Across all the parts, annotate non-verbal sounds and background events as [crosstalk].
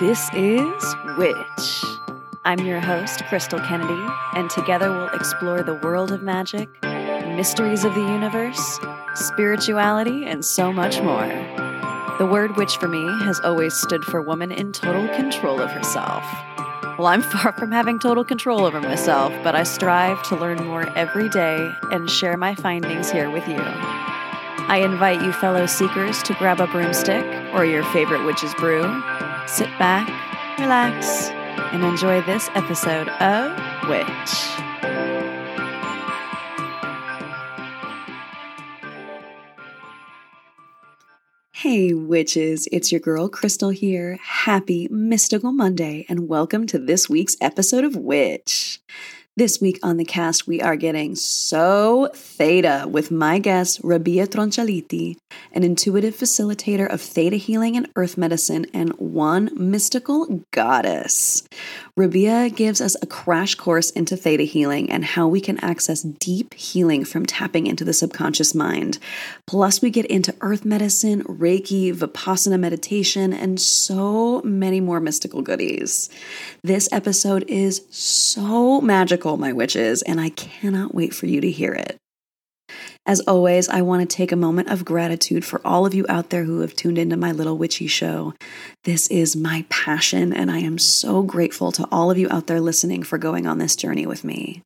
This is Witch. I'm your host, Crystal Kennedy, and together we'll explore the world of magic, mysteries of the universe, spirituality, and so much more. The word witch for me has always stood for woman in total control of herself. Well, I'm [laughs] far from having total control over myself, but I strive to learn more every day and share my findings here with you. I invite you, fellow seekers, to grab a broomstick or your favorite witch's brew, sit back, relax, and enjoy this episode of Witch. Hey, witches, it's your girl Crystal here. Happy Mystical Monday, and welcome to this week's episode of Witch. This week on the cast, we are getting so theta with my guest, Rabia Tronchaliti, an intuitive facilitator of theta healing and earth medicine and one mystical goddess. Rabia gives us a crash course into theta healing and how we can access deep healing from tapping into the subconscious mind. Plus, we get into earth medicine, Reiki, Vipassana meditation, and so many more mystical goodies. This episode is so magical, my witches, and I cannot wait for you to hear it. As always, I want to take a moment of gratitude for all of you out there who have tuned into my little witchy show. This is my passion, and I am so grateful to all of you out there listening for going on this journey with me.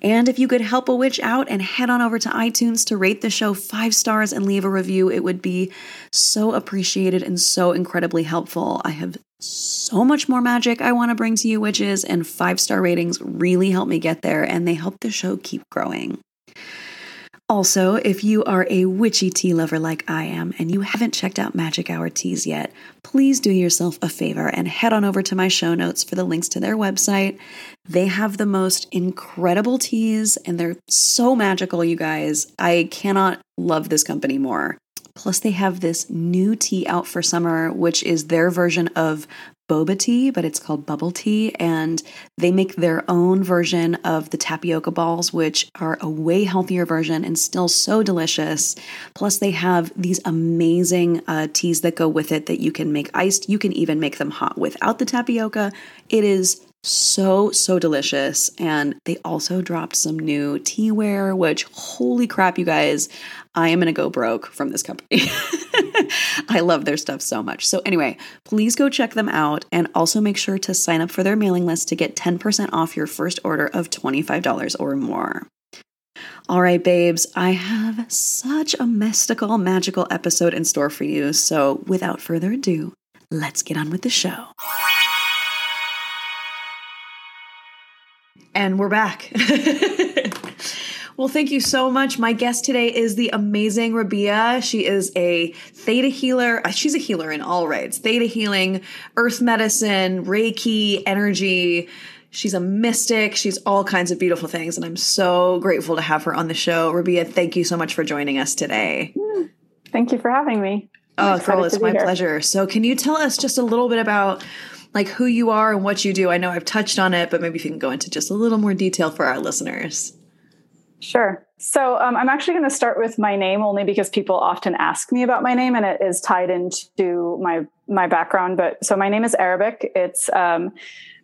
And if you could help a witch out and head on over to iTunes to rate the show five stars and leave a review, it would be so appreciated and so incredibly helpful. I have so much more magic I want to bring to you, witches, and five star ratings really help me get there and they help the show keep growing. Also, if you are a witchy tea lover like I am and you haven't checked out Magic Hour Teas yet, please do yourself a favor and head on over to my show notes for the links to their website. They have the most incredible teas and they're so magical, you guys. I cannot love this company more. Plus, they have this new tea out for summer, which is their version of boba tea, but it's called bubble tea. And they make their own version of the tapioca balls, which are a way healthier version and still so delicious. Plus, they have these amazing uh, teas that go with it that you can make iced. You can even make them hot without the tapioca. It is so so delicious and they also dropped some new teaware which holy crap you guys i am going to go broke from this company [laughs] i love their stuff so much so anyway please go check them out and also make sure to sign up for their mailing list to get 10% off your first order of $25 or more all right, babes, I have such a mystical, magical episode in store for you. So, without further ado, let's get on with the show. And we're back. [laughs] well, thank you so much. My guest today is the amazing Rabia. She is a theta healer. Uh, she's a healer in all rights theta healing, earth medicine, Reiki, energy. She's a mystic. She's all kinds of beautiful things. And I'm so grateful to have her on the show. Rabia, thank you so much for joining us today. Thank you for having me. I'm oh, girl, it's my here. pleasure. So, can you tell us just a little bit about like who you are and what you do. I know I've touched on it, but maybe if you can go into just a little more detail for our listeners. Sure. So um, I'm actually going to start with my name only because people often ask me about my name, and it is tied into my my background. But so my name is Arabic. It's um,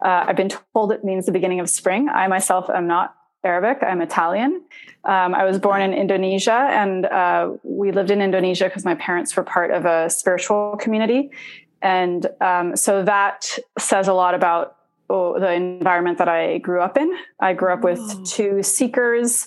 uh, I've been told it means the beginning of spring. I myself am not Arabic. I'm Italian. Um, I was born in Indonesia, and uh, we lived in Indonesia because my parents were part of a spiritual community. And um, so that says a lot about oh, the environment that I grew up in. I grew up with oh. two seekers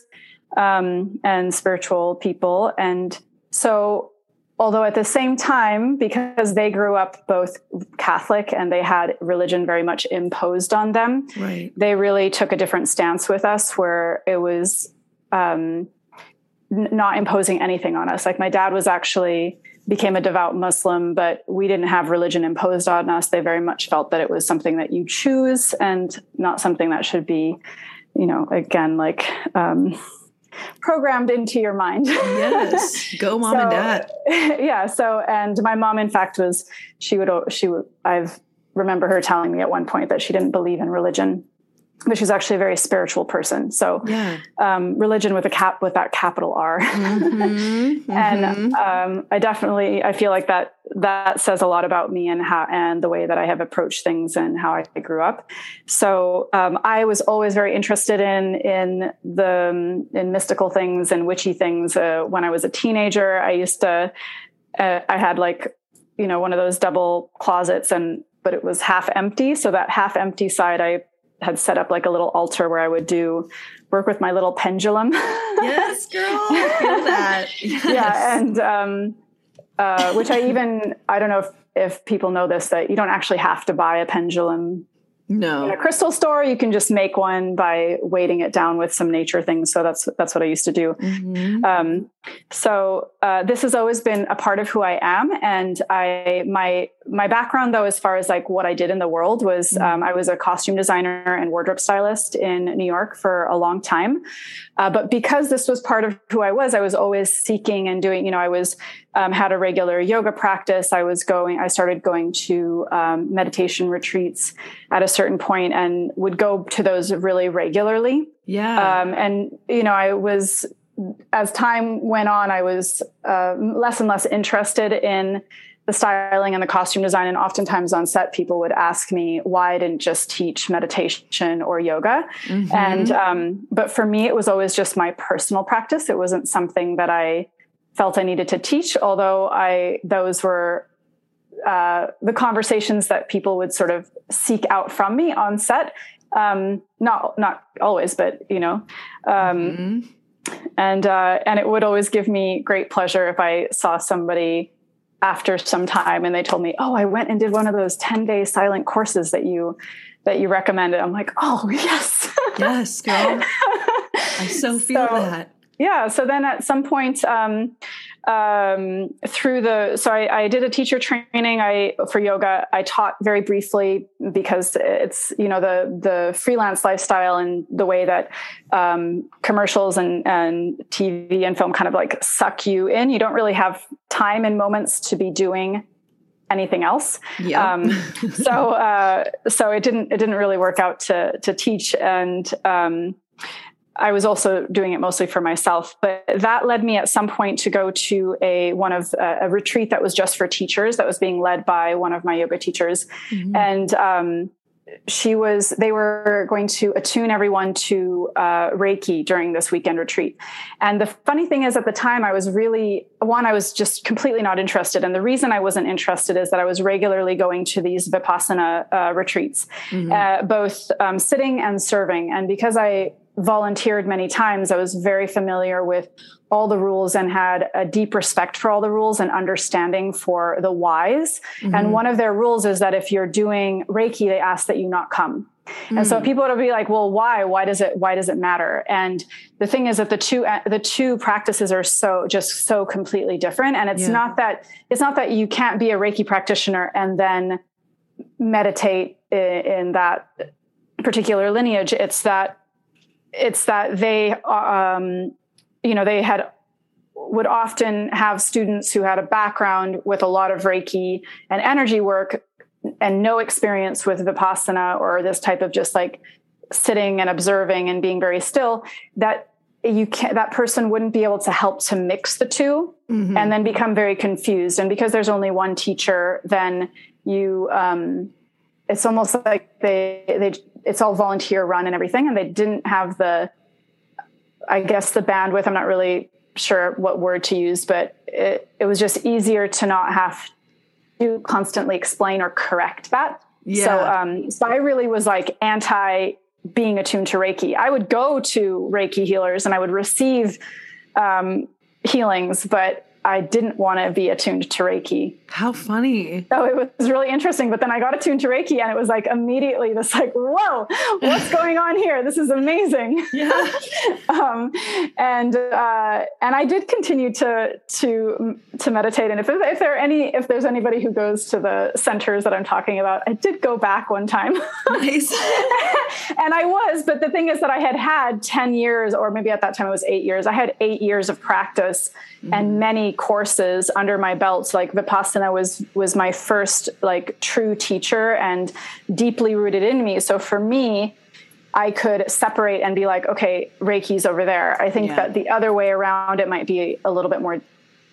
um, and spiritual people. And so, although at the same time, because they grew up both Catholic and they had religion very much imposed on them, right. they really took a different stance with us where it was um, n- not imposing anything on us. Like my dad was actually became a devout Muslim, but we didn't have religion imposed on us. They very much felt that it was something that you choose and not something that should be, you know, again, like um, programmed into your mind. yes, [laughs] go mom so, and dad. [laughs] Yeah. So, and my mom, in fact, was she would she would I've remember her telling me at one point that she didn't believe in religion but she's actually a very spiritual person. So Yeah. um, religion with a cap with that capital R. [laughs] Mhm, and mhm. um, I definitely I feel like that that says a lot about me and how and the way that I have approached things and how I grew up. So um, I was always very interested in in the um, in mystical things and witchy things. Uh, when I was a teenager, I used to uh, I had like you know one of those double closets and but it was half empty. So that half empty side I had set up like a little altar where I would do work with my little pendulum. yes, [laughs] girl. Feel that. [laughs] Yes. yeah and um uh which i even i don't know if if people know this that you don't actually have to buy a pendulum No, in a crystal store you can just make one by weighting it down with some nature things so that's that's what i used to do Mhm. um, so uh, this has always been a part of who I am, and I my my background though, as far as like what I did in the world, was Mhm. um, I was a costume designer and wardrobe stylist in New York for a long time. Uh, but because this was part of who I was, I was always seeking and doing. You know, I was um, had a regular yoga practice. I was going. I started going to um, meditation retreats at a certain point, and would go to those really regularly Yeah. um, and you know i was as time went on i was uh, less and less interested in the styling and the costume design and oftentimes on set people would ask me why i didn't just teach meditation or yoga Mhm. and um, but for me it was always just my personal practice it wasn't something that i felt i needed to teach although i those were uh, the conversations that people would sort of seek out from me on set um, not not always but you know um, Mhm. and uh, and it would always give me great pleasure if I saw somebody after some time and they told me, "Oh, I went and did one of those ten day silent courses that you that you recommended." I'm like, "Oh, [laughs] yes, yes, girl. I so [laughs] feel So- that. yeah so then at some point um, um, through the so I, I did a teacher training. I for yoga i taught very briefly because it's you know the the freelance lifestyle and the way that um, commercials and and tv and film kind of like suck you in. You don't really have time and moments to be doing anything else. Yeah. um, so uh, so it didn't it didn't really work out to to teach. And um, I was also doing it mostly for myself, but that led me at some point to go to a one of uh, a retreat that was just for teachers that was being led by one of my yoga teachers, Mhm. and um, she was they were going to attune everyone to uh, Reiki during this weekend retreat. And the funny thing is, at the time, I was really one, I was just completely not interested, and the reason I wasn't interested is that I was regularly going to these vipassana uh, retreats Mhm. uh, both um, sitting and serving. And because I volunteered many times, I was very familiar with all the rules and had a deep respect for all the rules and understanding for the whys. Mhm. And one of their rules is that if you're doing Reiki, they ask that you not come. And so Mm. people would be like, "Well, why? Why does it? Why does it matter?" And the thing is that the two the two practices are so just so completely different. And it's Yeah. not that it's not that you can't be a Reiki practitioner and then meditate in, in that particular lineage. It's that it's that they um, you know they had would often have students who had a background with a lot of Reiki and energy work and no experience with Vipassana or this type of just like sitting and observing and being very still that you can that person wouldn't be able to help to mix the 2 Mhm. and then become very confused and because there's only one teacher then you um it's almost like they they it's all volunteer run and everything and they didn't have the i guess the bandwidth. I'm not really sure what word to use but it, it was just easier to not have to constantly explain or correct that. Yeah. so um so i really was like anti being attuned to reiki. I would go to reiki healers and i would receive um healings but i didn't want to be attuned to reiki How funny. so it was really interesting. But then I got attuned to Reiki and it was like immediately this like, whoa, what's going on here? This is amazing. Yeah. [laughs] um, and uh, and I did continue to to to meditate. And if if there are any if there's anybody who goes to the centers that I'm talking about, I did go back one time. Nice. [laughs] and I was, but the thing is that I had had 10 years, or maybe at that time it was eight years. I had eight years of practice and many courses under my belt. Like Vipassana was, was my first like true teacher and deeply rooted in me. So for me, I could separate and be like, okay, Reiki's over there. I think yeah. that the other way around, it might be a little bit more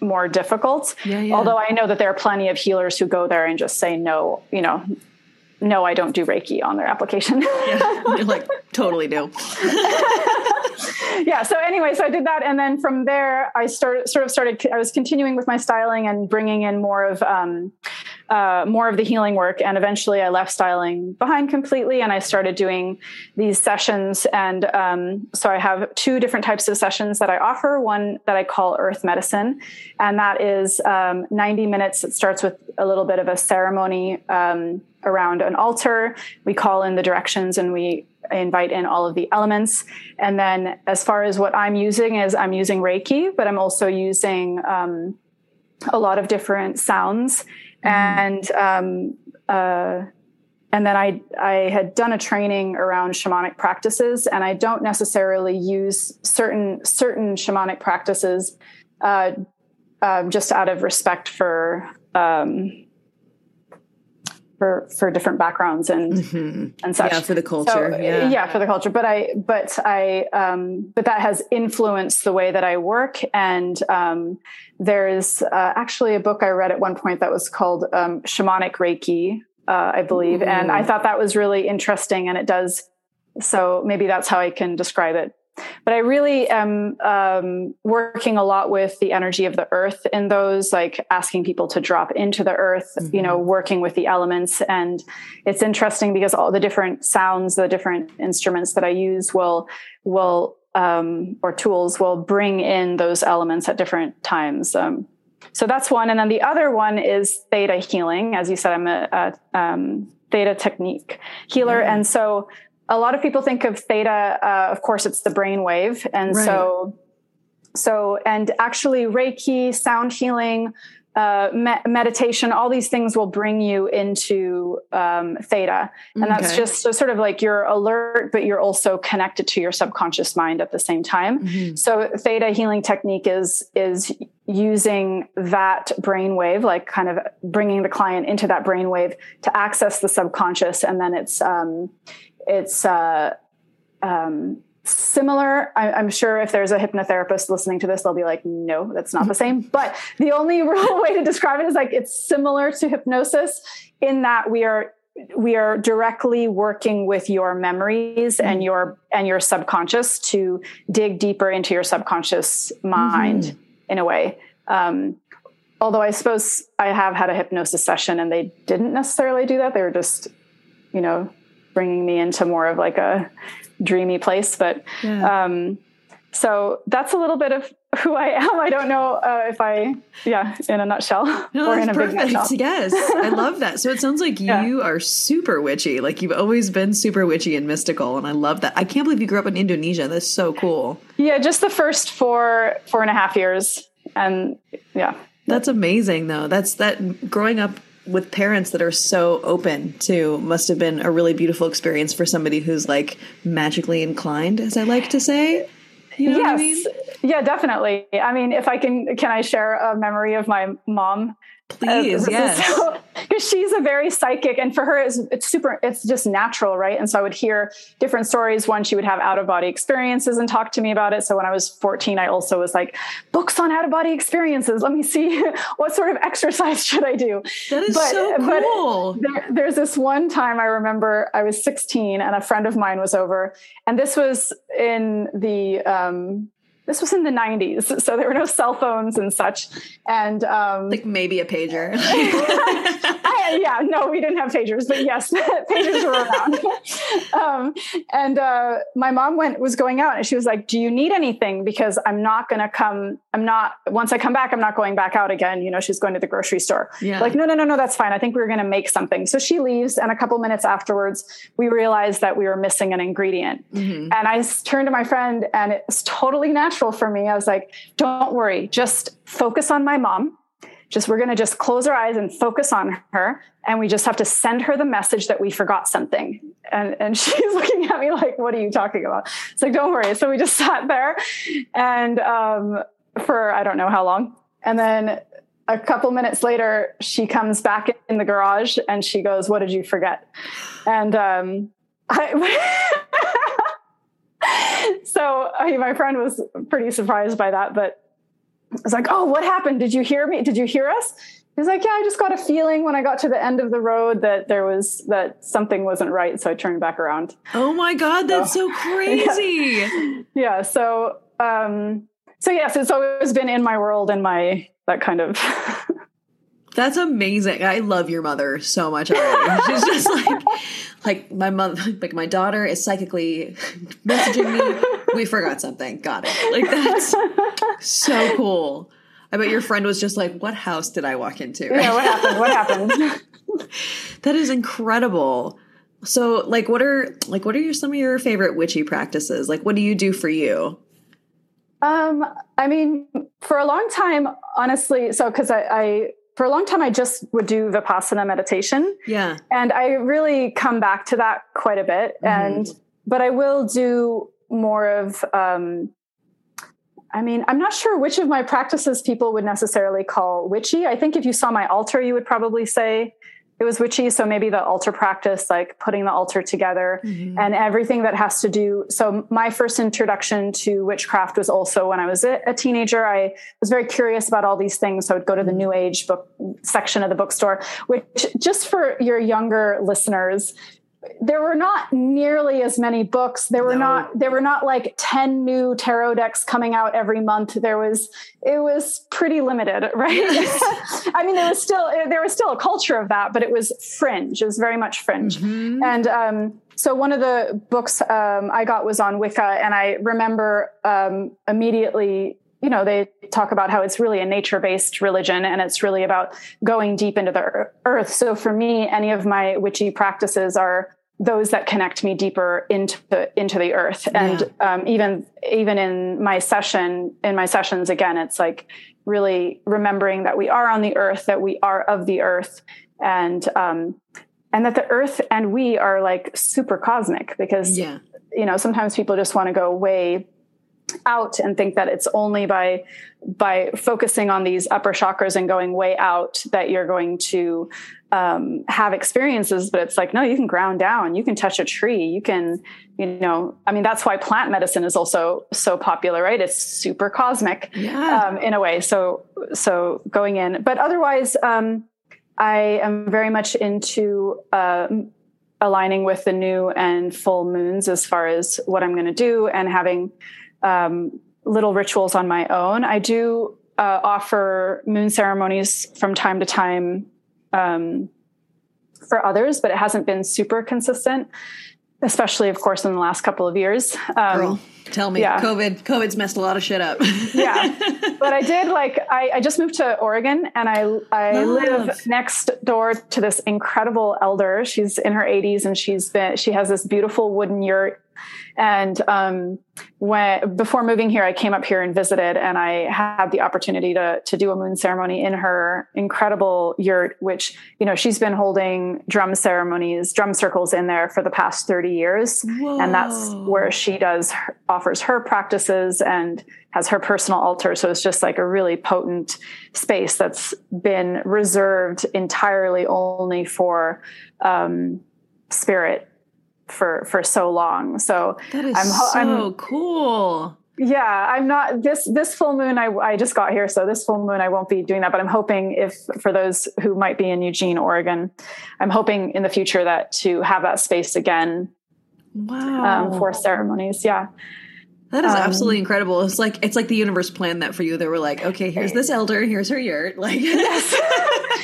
more difficult. Yeah, yeah. Although I know that there are plenty of healers who go there and just say no, you know, no, I don't do Reiki on their application. yeah, [laughs] like totally do. [laughs] [laughs] yeah. So anyway, so I did that, and then from there, I started sort of started. I was continuing with my styling and bringing in more of um, uh, more of the healing work, and eventually, I left styling behind completely, and I started doing these sessions. And um, so I have two different types of sessions that I offer. One that I call Earth Medicine, and that is um, 90 minutes. It starts with a little bit of a ceremony um, around an altar. We call in the directions and we invite in all of the elements. And then, as far as what I'm using, is I'm using Reiki, but I'm also using um, a lot of different sounds mm-hmm. and. Um, uh, and then I I had done a training around shamanic practices, and I don't necessarily use certain certain shamanic practices uh, uh, just out of respect for um, for for different backgrounds and mm-hmm. and such. Yeah, for the culture. So, yeah. yeah, for the culture. But I but I um, but that has influenced the way that I work. And um, there's uh, actually a book I read at one point that was called um, Shamanic Reiki, uh, I believe, and I thought that was really interesting. And it does. So maybe that's how I can describe it but I really am um, working a lot with the energy of the earth in those, like asking people to drop into the earth, mm-hmm. you know, mm-hmm. working with the elements. And it's interesting because all the different sounds, the different instruments that I use will, will, um, or tools will bring in those elements at different times. Um, so that's one. And then the other one is theta healing. As you said, I'm a, a um, theta technique healer. Mm-hmm. And so a lot of people think of theta uh, of course it's the brain wave and right. so so and actually reiki sound healing uh, me- meditation all these things will bring you into um, theta and okay. that's just so sort of like you're alert but you're also connected to your subconscious mind at the same time mm-hmm. so theta healing technique is is using that brain wave like kind of bringing the client into that brain wave to access the subconscious and then it's um, it's uh, um, similar. I, am sure if there's a hypnotherapist listening to this, they'll be like, no, that's not the same. But the only [laughs] real way to describe it is like it's similar to hypnosis in that we are we are directly working with your memories mm-hmm. and your and your subconscious to dig deeper into your subconscious mind mm-hmm. in a way. Um, although I suppose I have had a hypnosis session and they didn't necessarily do that. They were just, you know, bringing me into more of like a dreamy place. But yeah. um, so that's a little bit of [laughs] who I am. I don't know uh, if I, yeah, in a nutshell [laughs] no, or in a perfect. big nutshell. Yes, I love that. So it sounds like [laughs] yeah. you are super witchy. Like you've always been super witchy and mystical, and I love that. I can't believe you grew up in Indonesia. That's so cool. Yeah, just the first four four and a half years, and yeah, that's amazing. Though that's that growing up with parents that are so open to must have been a really beautiful experience for somebody who's like magically inclined, as I like to say. You know yes. I mean? Yeah, definitely. I mean, if I can, can I share a memory of my mom? Please, uh, yes. So, because [laughs] she's a very psychic and for her it's, it's super it's just natural right? And so i would hear different stories. One she would have out of body experiences and talk to me about it. So when i was 14 i also was like books on out of body experiences. Let me see [laughs] what sort of exercise [laughs] should i do. That is but, so cool. there, there's this one time i remember i was 16 and a friend of mine was over. And this was in the um, this was in the 90s so there were no cell phones and such. And um, like maybe a pager. [laughs] I, yeah no we didn't have pagers but yes [laughs] pagers were around. [laughs] Um, and uh, my mom went was going out and she was like do you need anything? Because i'm not going to come i'm not once i come back i'm not going back out again. You know she's going to the grocery store. Yeah. like no no no no that's fine. I think we are going to make something. So she leaves and a couple minutes afterwards we realized that we were missing an ingredient. Mm-hmm. and i turned to my friend and it's totally natural natural for me. I was like, don't worry, just focus on my mom. Just we're going to just close our eyes and focus on her. And we just have to send her the message that we forgot something. And, and [laughs] she's looking at me like, what are you talking about? It's like, don't worry. So we just [laughs] sat there and um, for I don't know how long. And then a couple minutes later, she comes back in the garage and she goes, What did you forget? And um, I, [laughs] so I mean, my friend was pretty surprised by that, but I was like, "Oh, what happened? Did you hear me? Did you hear us?" He's like, "Yeah, I just got a feeling when I got to the end of the road that there was that something wasn't right, so I turned back around." Oh my god, that's so, so [laughs] crazy! Yeah. yeah, so um, so yes, it's always been in my world and my that kind of That's amazing. I love your mother so much already. [laughs] She's just like like my mother like my daughter is psychically messaging me. We forgot something. Got it. Like that's so cool. I bet your friend was just like, "What house did I walk into?" Yeah, what happened? What happened? [laughs] [laughs] that is incredible. So, like, what are like what are your some of your favorite witchy practices? Like, what do you do for you? Um, I mean, for a long time, honestly, so because I, I for a long time, I just would do Vipassana meditation. Yeah. And I really come back to that quite a bit. Mm-hmm. And, but I will do more of, um, I mean, I'm not sure which of my practices people would necessarily call witchy. I think if you saw my altar, you would probably say it was witchy. So maybe the altar practice, like putting the altar together mm-hmm. and everything that has to do. So my first introduction to witchcraft was also when I was a, a teenager. I was very curious about all these things. So I would go to the mm-hmm. new age book section of the bookstore, which just for your younger listeners, there were not nearly as many books there were no. not there were not like 10 new tarot decks coming out every month there was it was pretty limited [laughs] right yes. [laughs] i mean there was still there was still a culture of that but it was fringe it was very much fringe mm-hmm. and um, so one of the books um, i got was on wicca and i remember um, immediately you know they talk about how it's really a nature based religion and it's really about going deep into the earth so for me any of my witchy practices are those that connect me deeper into into the earth and yeah. um, even even in my session in my sessions again it's like really remembering that we are on the earth that we are of the earth and um, and that the earth and we are like super cosmic because yeah. you know sometimes people just want to go way out and think that it's only by by focusing on these upper chakras and going way out that you're going to um, have experiences but it's like no you can ground down. You can touch a tree. You can you know i mean that's why plant medicine is also so popular right? It's super cosmic yeah. um, in a way. So so going in. But otherwise um, i am very much into uh, aligning with the new and full moons as far as what i'm going to do and having um, little rituals on my own. I do uh, offer moon ceremonies from time to time um, for others, but it hasn't been super consistent, especially, of course, in the last couple of years. Um, Girl, tell me, yeah. COVID, COVID's messed a lot of shit up. [laughs] yeah, but I did like I, I, just moved to Oregon, and I I live next door to this incredible elder. She's in her 80s, and she's been she has this beautiful wooden yurt and um, when before moving here, I came up here and visited, and I had the opportunity to to do a moon ceremony in her incredible yurt, which you know she's been holding drum ceremonies, drum circles in there for the past thirty years, Whoa. and that's where she does offers her practices and has her personal altar. So it's just like a really potent space that's been reserved entirely only for um, spirit for for so long. So that is I'm, so I'm, cool. Yeah, I'm not this this full moon. I I just got here, so this full moon I won't be doing that. But I'm hoping if for those who might be in Eugene, Oregon, I'm hoping in the future that to have that space again. Wow. Um, for ceremonies, yeah. That is um, absolutely incredible. It's like it's like the universe planned that for you. They were like, okay, here's this elder, here's her yurt. Like, yes,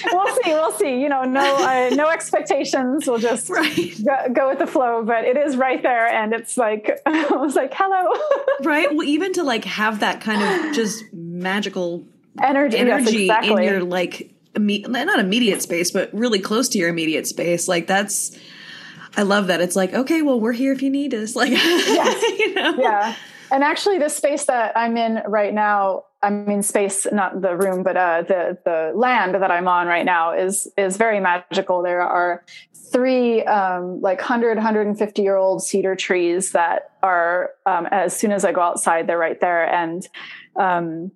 [laughs] we'll see, we'll see. You know, no, uh, no [laughs] expectations. We'll just right. go, go, with the flow. But it is right there, and it's like [laughs] I was like, hello, right? Well, even to like have that kind of just magical energy, energy yes, exactly. in your like imme- not immediate space, but really close to your immediate space. Like that's. I love that. It's like, okay, well, we're here if you need us. Like, yes. you know? yeah. And actually, the space that I'm in right now, I mean, space, not the room, but uh, the the land that I'm on right now is is very magical. There are three um, like 100 150 year old cedar trees that are um, as soon as i go outside they're right there. And um,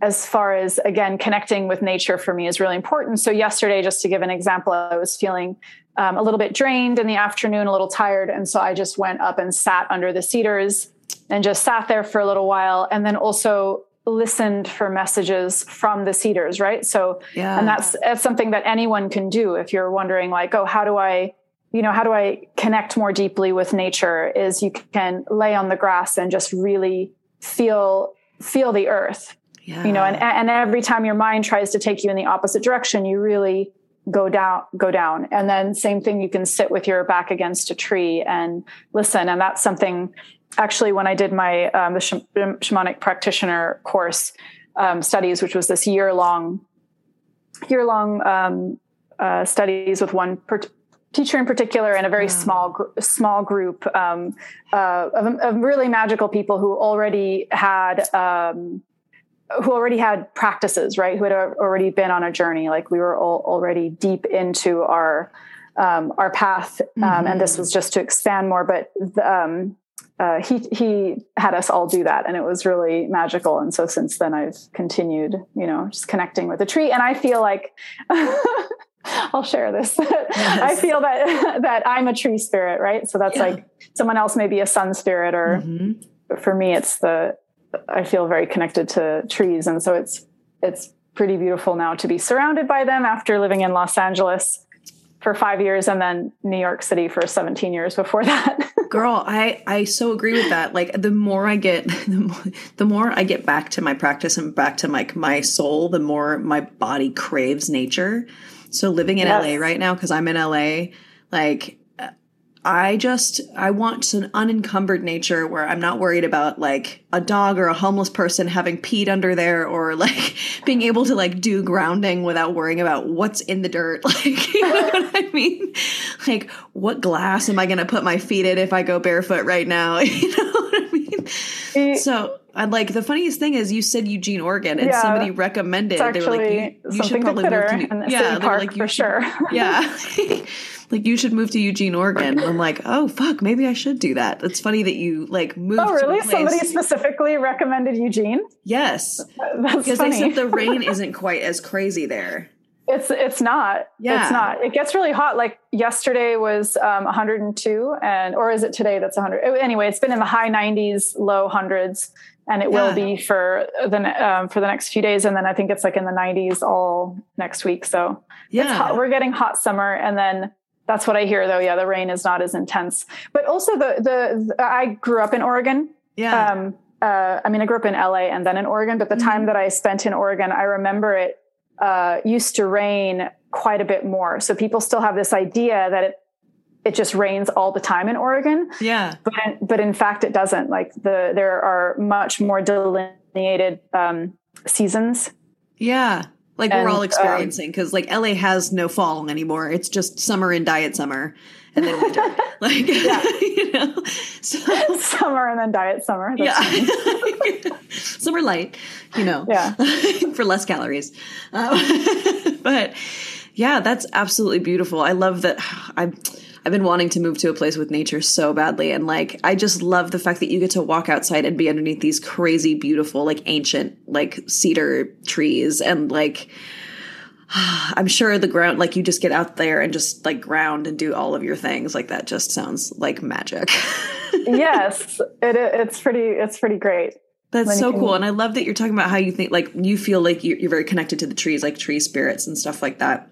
as far as again connecting with nature for me is really important. So yesterday just to give an example i was feeling um, a little bit drained in the afternoon a little tired. And so i just went up and sat under the cedars and just sat there for a little while and then also listened for messages from the cedars right so yeah. and that's that's something that anyone can do if you're wondering like oh how do i you know how do i connect more deeply with nature is you can lay on the grass and just really feel feel the earth yeah. you know and and every time your mind tries to take you in the opposite direction you really go down go down and then same thing you can sit with your back against a tree and listen and that's something actually when i did my um, the shamanic practitioner course um, studies which was this year long year long um, uh, studies with one per- teacher in particular and a very small gr- small group um, uh, of, of, really magical people who already had um, who already had practices right who had already been on a journey like we were all already deep into our um, our path um, mm-hmm. and this was just to expand more but um, uh, he he had us all do that and it was really magical and so since then i've continued you know just connecting with the tree and i feel like [laughs] I'll share this. [laughs] Yes. I feel that [laughs] that I'm a tree spirit, right? So that's yeah. like someone else may be a sun spirit, or mm-hmm. for me, it's the I feel very connected to trees, and so it's it's pretty beautiful now to be surrounded by them after living in Los Angeles for five years and then New York City for 17 years before that. [laughs] Girl, I I so agree with that. Like the more I get, [laughs] the more, the more I get back to my practice and back to like my, my soul, the more my body craves nature so living in yes. LA right now, because I'm in LA, like I just I want an unencumbered nature where I'm not worried about like a dog or a homeless person having peed under there or like [laughs] being able to like do grounding without worrying about what's in the dirt. [laughs] Like you know what I mean? Like what glass am I going to put my feet in if I go barefoot right now? [laughs] You know what I mean? So and like the funniest thing is, you said Eugene, Oregon, and yeah, somebody recommended. They were like, you, you should probably move to. yeah, park like, for sure. [laughs] yeah, [laughs] like you should move to Eugene, Oregon. I'm like, oh fuck, maybe I should do that. It's funny that you like moved. Oh, really? Somebody specifically recommended Eugene. Yes, That's because funny. they said the rain [laughs] isn't quite as crazy there. It's it's not. Yeah. It's not. It gets really hot. Like yesterday was um, 102, and or is it today that's 100? Anyway, it's been in the high 90s, low hundreds and it yeah. will be for the um, for the next few days, and then I think it's like in the 90s all next week. So yeah, we're getting hot summer, and then that's what I hear though. Yeah, the rain is not as intense, but also the the, the I grew up in Oregon. Yeah. Um, uh, I mean, I grew up in LA and then in Oregon, but the mm-hmm. time that I spent in Oregon, I remember it uh, used to rain quite a bit more. So people still have this idea that it it just rains all the time in Oregon. Yeah. But but in fact it doesn't. Like the there are much more delineated um, seasons. Yeah. Like and, we're all um, experiencing because um, like LA has no fall anymore. It's just summer and diet summer and then winter. [laughs] like [laughs] you know. So [laughs] summer and then diet summer. That's yeah. summer light, you know. Yeah. for less calories. Um, but yeah, that's absolutely beautiful. I love that [sighs] I'm I've been wanting to move to a place with nature so badly. And like, I just love the fact that you get to walk outside and be underneath these crazy, beautiful, like ancient, like cedar trees. And like, [sighs] I'm sure the ground, like you just get out there and just like ground and do all of your things. Like that just sounds like magic. [laughs] yes, it, it's pretty, it's pretty great. That's so cool. And I love that you're talking about how you think, like, you feel like you're, you're very connected to the trees, like tree spirits and stuff like that.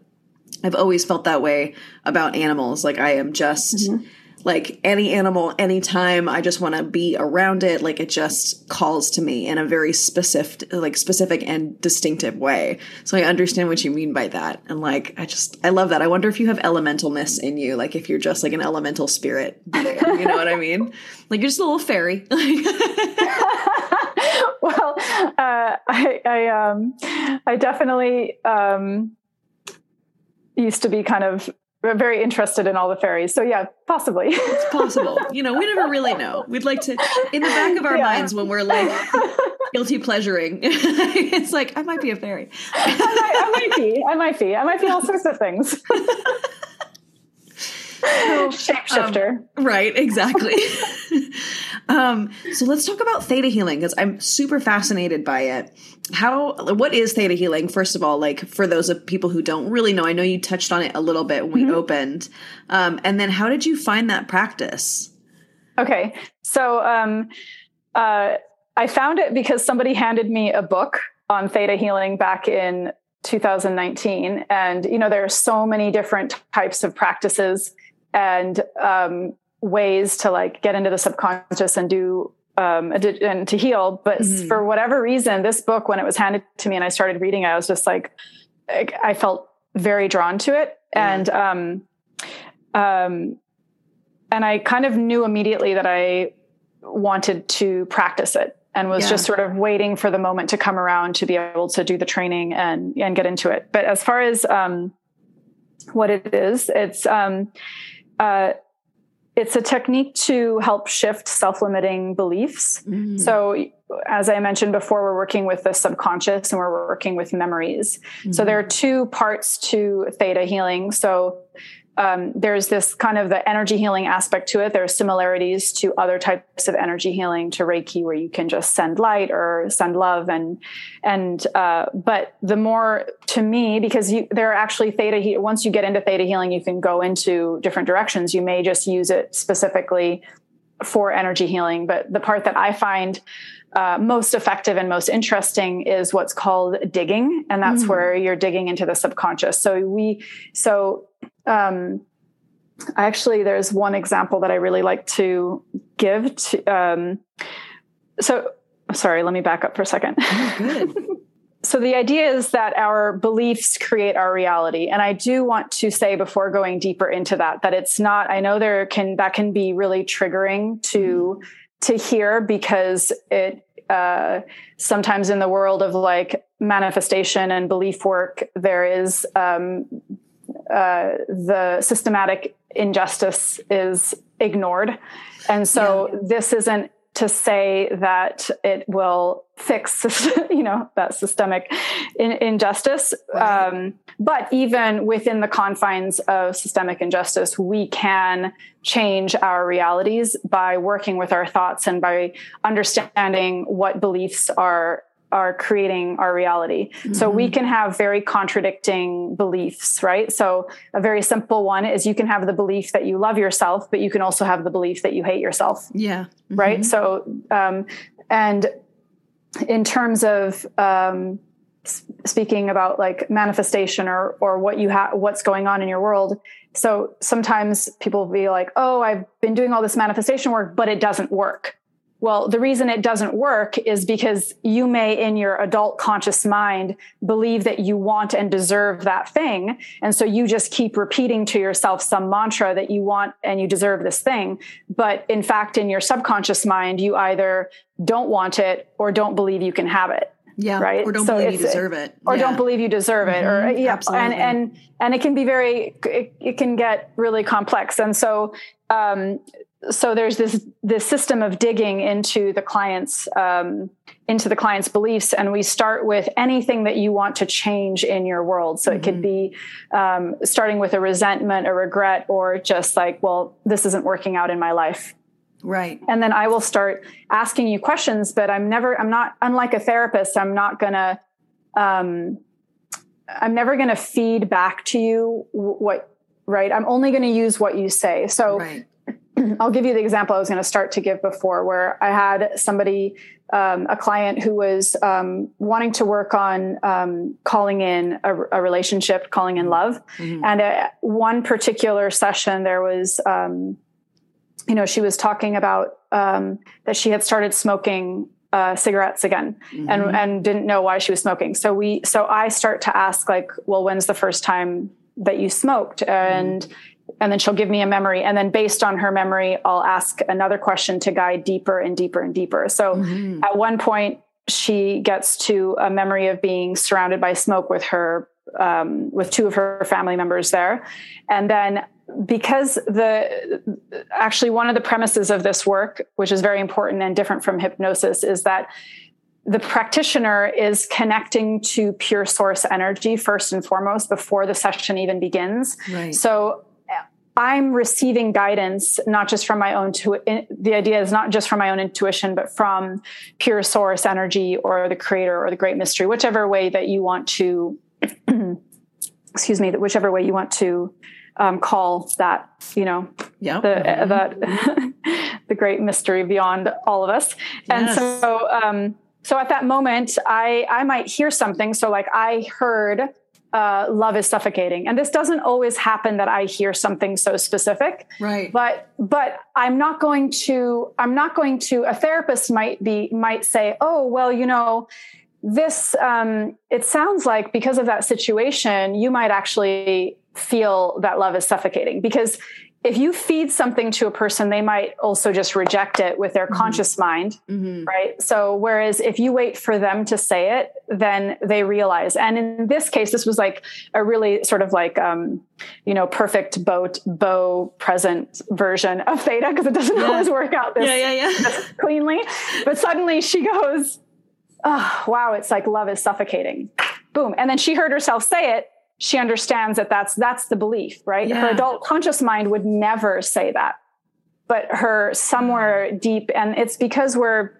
I've always felt that way about animals. Like I am just mm-hmm. Like any animal, anytime I just want to be around it. Like it just calls to me in a very specific, like specific and distinctive way. So I understand what you mean by that. And like, I just, I love that. I wonder if you have elementalness in you. Like if you're just like an elemental spirit, you know what I mean? [laughs] Like you're just a little fairy. [laughs] [laughs] well, uh, I, I, um, I definitely, um, used to be kind of very interested in all the fairies. So yeah, possibly. It's possible. You know, we never really know. We'd like to in the back of our yeah. minds when we're like [laughs] guilty pleasuring. [laughs] it's like I might be a fairy. I, might, I might be. I might be. I might be all sorts of things. [laughs] So, Shapeshifter. Um, right, exactly. Um, so let's talk about theta healing because I'm super fascinated by it. How what is theta healing? First of all, like for those of people who don't really know, I know you touched on it a little bit when mm-hmm. we opened. Um, and then how did you find that practice? Okay, so um, uh, I found it because somebody handed me a book on theta healing back in 2019, and you know there are so many different types of practices and um, ways to like get into the subconscious and do um, and to heal. But mm-hmm. for whatever reason, this book, when it was handed to me and I started reading it, I was just like, I felt very drawn to it. And, um, um, and I kind of knew immediately that I wanted to practice it and was yeah. just sort of waiting for the moment to come around to be able to do the training and, and get into it. But as far as, um, what it is, it's, um, uh, it's a technique to help shift self-limiting beliefs. Mm. So as I mentioned before, we're working with the subconscious and we're working with memories. Mm. So there are two parts to theta healing. So um, there's this kind of the energy healing aspect to it. There are similarities to other types of energy healing to Reiki, where you can just send light or send love, and and uh, but the more to me because you there are actually theta. He- once you get into theta healing, you can go into different directions. You may just use it specifically for energy healing, but the part that I find uh, most effective and most interesting is what's called digging, and that's mm. where you're digging into the subconscious. So we so um, I actually there's one example that i really like to give to um, so sorry let me back up for a second oh, [laughs] so the idea is that our beliefs create our reality and i do want to say before going deeper into that that it's not i know there can that can be really triggering to mm. to hear because it uh, sometimes in the world of like manifestation and belief work there is um, uh, the systematic injustice is ignored. And so yeah. this isn't to say that it will fix, [laughs] you know, that systemic in, injustice. Right. Um, but even within the confines of systemic injustice, we can change our realities by working with our thoughts and by understanding what beliefs are are creating our reality. Mm-hmm. So we mm-hmm. can have very contradicting beliefs, right? So a very simple one is you can have the belief that you love yourself, but you can also have the belief that you hate yourself. Yeah. Mm-hmm. Right. So, um, and in terms of, um, speaking about like manifestation or or what you have what's going on in your world so sometimes people will be like oh i've been doing all this manifestation work but it doesn't work well, the reason it doesn't work is because you may, in your adult conscious mind, believe that you want and deserve that thing. And so you just keep repeating to yourself some mantra that you want and you deserve this thing. But in fact, in your subconscious mind, you either don't want it or don't believe you can have it. Yeah. Right. Or don't so believe you deserve it. Or yeah. don't believe you deserve it. Mm-hmm. Or yeah. Absolutely. And and and it can be very it, it can get really complex. And so um, so there's this this system of digging into the client's um, into the client's beliefs and we start with anything that you want to change in your world. So mm-hmm. it could mm-hmm. be um, starting with a resentment a regret or just like well this isn't working out in my life. Right. And then i will start asking you questions but i'm never i'm not unlike a therapist i'm not gonna um, i'm never gonna feed back to you what right? I'm only going to use what you say. So right [clears throat] I'll give you the example I was going to start to give before, where I had somebody, um, a client who was um, wanting to work on um, calling in a, a, relationship, calling in love. Mm-hmm. And at one particular session, there was, um, you know, she was talking about um, that she had started smoking uh, cigarettes again mm-hmm. and and didn't know why she was smoking. So we so I start to ask like, well, when's the first time that you smoked? And mm-hmm and then she'll give me a memory and then based on her memory i'll ask another question to guide deeper and deeper and deeper so mm-hmm. at one point she gets to a memory of being surrounded by smoke with her um, with two of her family members there and then because the actually one of the premises of this work which is very important and different from hypnosis is that the practitioner is connecting to pure source energy first and foremost before the session even begins right. so I'm receiving guidance not just from my own to the idea is not just from my own intuition but from pure source energy or the creator or the great mystery whichever way that you want to [clears throat] excuse me whichever way you want to um, call that you know yeah the mm-hmm. that [laughs] the great mystery beyond all of us and yes. so um, so at that moment i i might hear something so like i heard uh, love is suffocating. And this doesn't always happen that i hear something so specific right. but but i'm not going to i'm not going to a therapist might be might say oh well you know this um, it sounds like because of that situation you might actually feel that love is suffocating. Because if you feed something to a person, they might also just reject it with their mm-hmm. conscious mind, mm-hmm. right? So, whereas if you wait for them to say it, then they realize. And in this case, this was like a really sort of like, um, you know, perfect boat bow present version of theta because it doesn't yeah. always work out this, yeah, yeah, this cleanly. But suddenly she goes, oh, wow, it's like love is suffocating. Boom. And then she heard herself say it she understands that that's that's the belief right? Yeah. her adult conscious mind would never say that. But her somewhere deep and it's because we're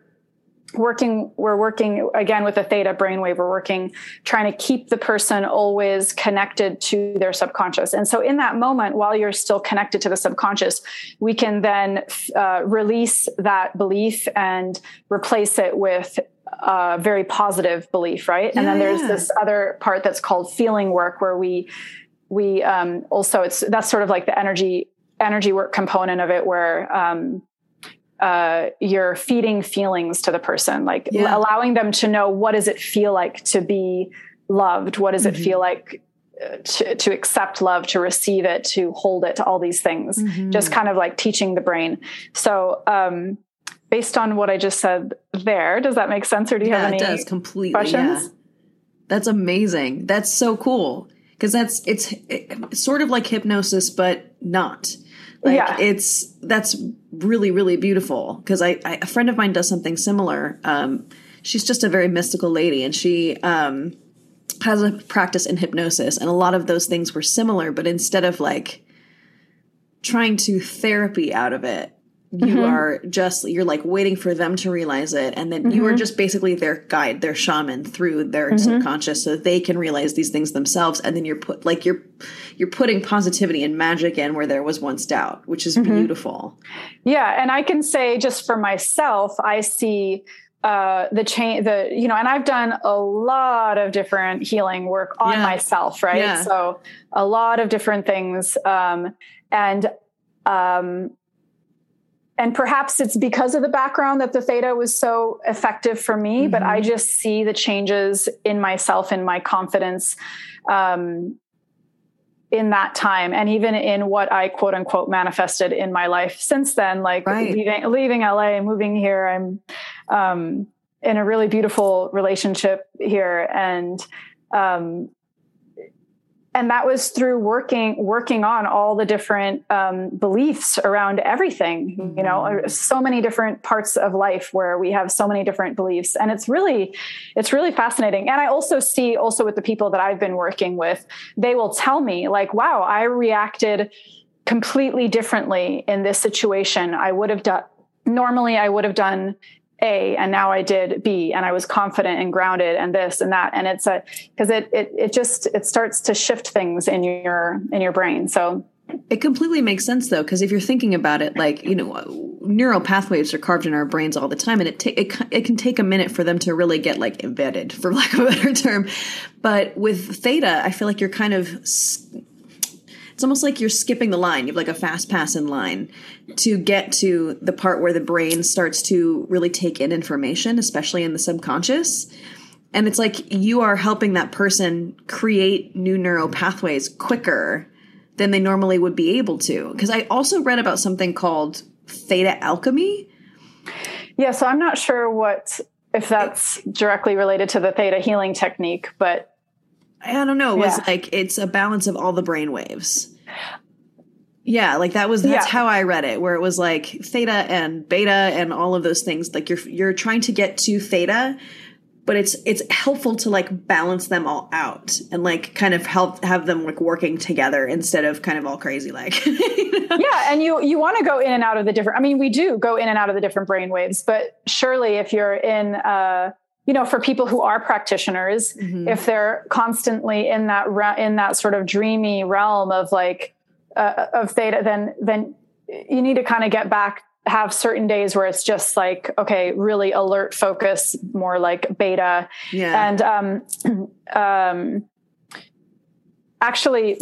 working we're working again with the theta brainwave. We're working trying to keep the person always connected to their subconscious. And so in that moment while you're still connected to the subconscious we can then uh, release that belief and replace it with a very positive belief, right? Yeah, and then there's this other part that's called feeling work, where we we um, also it's that's sort of like the energy energy work component of it, where um, uh, you're feeding feelings to the person, like yeah. allowing them to know what does it feel like to be loved, what does mm-hmm. it feel like uh, to, to accept love, to receive it, to hold it, to all these things, mm-hmm. just kind of like teaching the brain. So, um, based on what I just said there, does that make sense, or do you yeah, have any? it does completely. Questions? Yeah. That's amazing. That's so cool because that's it's, it's sort of like hypnosis, but not. Like yeah. it's that's really really beautiful because I, I, a friend of mine does something similar. Um, she's just a very mystical lady, and she um, has a practice in hypnosis, and a lot of those things were similar, but instead of like trying to therapy out of it, you mm-hmm. are just you're like waiting for them to realize it and then mm-hmm. you are mm-hmm. just basically their guide their shaman through their mm-hmm. subconscious so they can realize these things themselves and then you're put like you're you're putting positivity and magic in where there was once doubt which is mm-hmm. beautiful yeah and i can say just for myself i see uh, the change, the you know, and I've done a lot of different healing work on yeah. myself, right? Yeah. So a lot of different things, um, and um, and perhaps it's because of the background that the theta was so effective for me mm-hmm. but i mm-hmm. just see the changes in myself and my confidence um, in that time and even in what i quote unquote manifested in my life since then like right. leaving, leaving la moving here i'm um, in a really beautiful relationship here and um, and that was through working working on all the different um, beliefs around everything mm-hmm. you know mm-hmm. so many different parts of life where we have so many different beliefs and it's really it's really fascinating and i also see also with the people that i've been working with they will tell me like wow i reacted completely differently in this situation i would have done normally i would have done a and now I did B and I was confident and grounded and this and that. And it's a because it it it just it starts to shift things in your in your brain. So it completely makes sense though because if you're thinking about it like you know neural pathways are carved in our brains all the time and it, ta- it it can take a minute for them to really get like embedded for [laughs] lack of a better term. But with theta I feel like you're kind of it's almost like you're skipping the line. You have like a fast pass in line to get to the part where the brain starts to really take in information, especially in the subconscious. And it's like you are helping that person create new neural pathways quicker than they normally would be able to. Because I also read about something called theta alchemy. Yeah, so I'm not sure what if that's directly related to the theta healing technique, but I don't know. It was yeah. like it's a balance of all the brain waves. Yeah, like that was that's yeah. how I read it, where it was like theta and beta and all of those things. Like you're you're trying to get to theta but it's it's helpful to like balance them all out and like kind of help have them like working together instead of kind of all crazy like [laughs] you know? yeah and you you want to go in and out of the different i mean we do go in and out of the different brain waves but surely if you're in uh you know for people who are practitioners mm-hmm. if they're constantly in that in that sort of dreamy realm of like uh, of theta then then you need to kind of get back have certain days where it's just like okay really alert focus more like beta. Yeah. And um [clears throat] um actually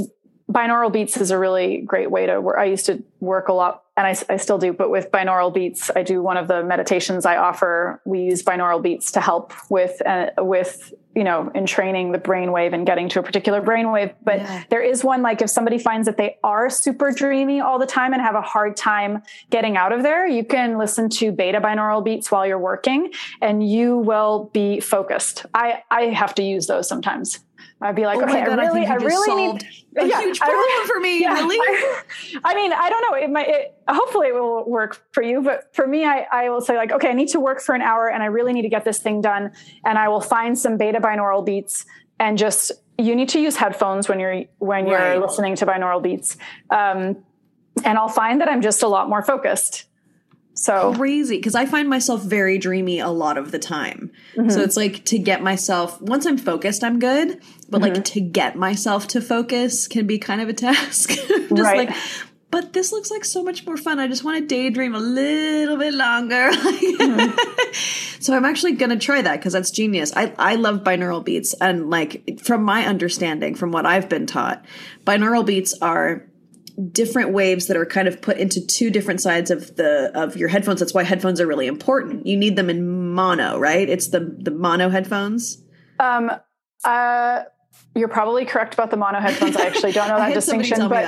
binaural beats is a really great way to work i used to work a lot and I, I still do but with binaural beats i do one of the meditations i offer. We use binaural beats to help with uh, with you know in training the brainwave and getting to a particular brainwave but yeah. there is one like if somebody finds that they are super dreamy all the time and have a hard time getting out of there you can listen to beta binaural beats while you're working and you will be focused. I i have to use those sometimes I'd be like, oh okay, God, I really, I, I really need a yeah, huge problem really, for me. [laughs] Yeah, really? I, I, mean, I don't know. It might, it, hopefully it will work for you, but for me, I, I will say like, okay, I need to work for an hour and I really need to get this thing done. And I will find some beta binaural beats and just, you need to use headphones when you're, when you're right. listening to binaural beats. Um, and I'll find that I'm just a lot more focused. So crazy because I find myself very dreamy a lot of the time. Mm-hmm. So it's like to get myself once I'm focused, I'm good. But mm-hmm. like to get myself to focus can be kind of a task. [laughs] just right. like but this looks like so much more fun. I just want to daydream a little bit longer. [laughs] mm-hmm. So I'm actually going to try that because that's genius. I, I love binaural beats. And like from my understanding, from what I've been taught, binaural beats are different waves that are kind of put into two different sides of the of your headphones that's why headphones are really important you need them in mono right it's the the mono headphones um uh you're probably correct about the mono headphones. I actually don't know [laughs] that distinction, but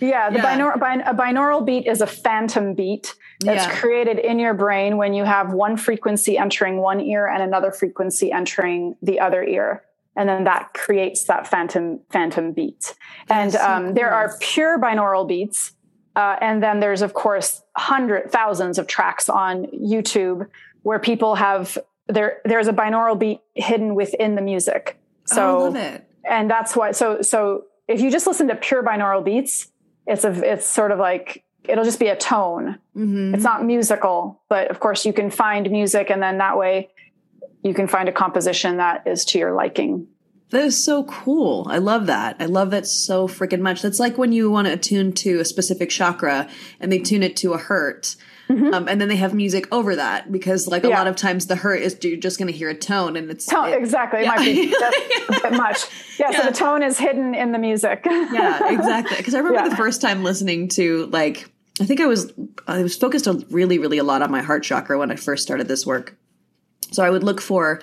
yeah, the yeah. Binaural, bin, a binaural beat is a phantom beat that's yeah. created in your brain when you have one frequency entering one ear and another frequency entering the other ear and then that creates that phantom phantom beat. And so um, cool. there are pure binaural beats, uh, and then there's of course hundred thousands of tracks on YouTube where people have there. There's a binaural beat hidden within the music. So, oh, and that's why. So, so if you just listen to pure binaural beats, it's a it's sort of like it'll just be a tone. Mm-hmm. It's not musical, but of course you can find music, and then that way you can find a composition that is to your liking. That is so cool. I love that. I love that so freaking much. That's like when you want to attune to a specific chakra and they tune it to a hertz. Mm-hmm. Um, and then they have music over that because, like, a yeah. lot of times the hurt is you're just going to hear a tone and it's tone, it, exactly. It yeah. might be [laughs] a bit much. Yeah, yeah, So the tone is hidden in the music. yeah, exactly. Because I remember the first time listening to like I think I was I was focused on really really a lot on my heart chakra when I first started this work. So I would look for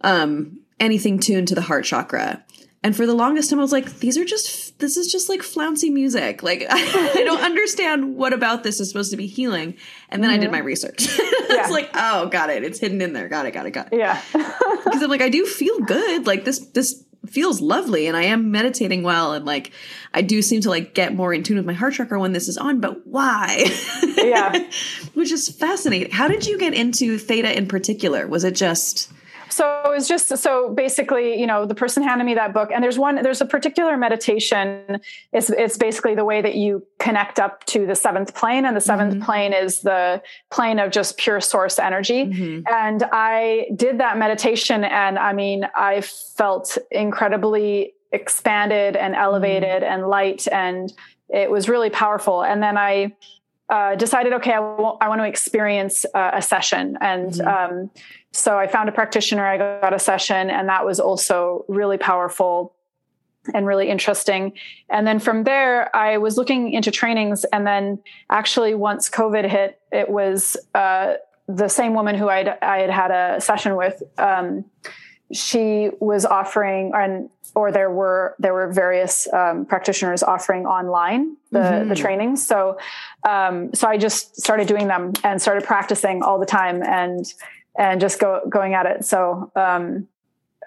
um, anything tuned to the heart chakra. And for the longest time, I was like, these are just, this is just like flouncy music. Like, [laughs] I, don't [laughs] understand what about this is supposed to be healing. And then mm-hmm. I did mm-hmm. my research. [laughs] I was like, oh, got it. It's hidden in there. Got it, got it, got it. Yeah. because I'm like, I do feel good. Like, this, this feels lovely and I am meditating well and like I do seem to like get more in tune with my heart chakra when this is on, but why? Yeah. Which is fascinating. How did you get into theta in particular? Was it just so it was just so basically you know the person handed me that book and there's one there's a particular meditation it's it's basically the way that you connect up to the seventh plane and the 7th mm-hmm. plane is the plane of just pure source energy mm-hmm. and i did that meditation and i mean i felt incredibly expanded and elevated mm-hmm. and light and it was really powerful and then i uh, decided, okay, I, w- I want to experience uh, a session. And mm-hmm. um, so I found a practitioner, I got a session, and that was also really powerful and really interesting. And then from there, I was looking into trainings. And then actually, once COVID hit, it was uh, the same woman who I'd, I had had a session with. Um, she was offering and or there were there were various um, practitioners offering online the mm-hmm. the trainings so um, so i just started doing them and started practicing all the time and and just go going at it so um,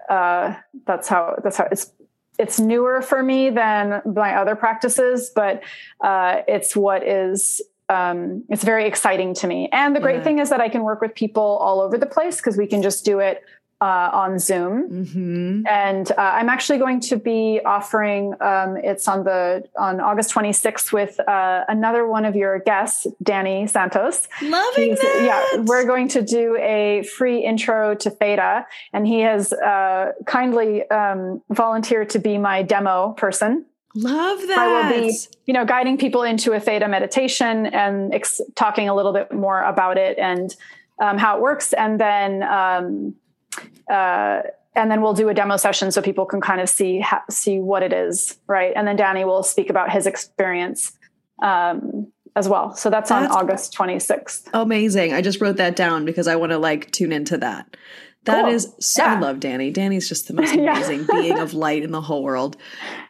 uh, that's how that's how it's it's newer for me than my other practices but uh, it's what is um, it's very exciting to me and the great yeah. thing is that i can work with people all over the place because we can just do it uh, on Zoom, mm-hmm. and uh, I'm actually going to be offering. Um, it's on the on August 26th with uh, another one of your guests, Danny Santos. Loving He's, that. Yeah, we're going to do a free intro to Theta, and he has uh, kindly um, volunteered to be my demo person. Love that. I will be, you know, guiding people into a theta meditation and ex- talking a little bit more about it and um, how it works, and then um, uh, and then we'll do a demo session so people can kind of see ha- see what it is, right? And then Danny will speak about his experience um, as well. So that's, that's on August 26th. Amazing! I just wrote that down because I want to like tune into that. That cool. is so, yeah. I love Danny. Danny's just the most [laughs] amazing yeah. being of light in the whole world.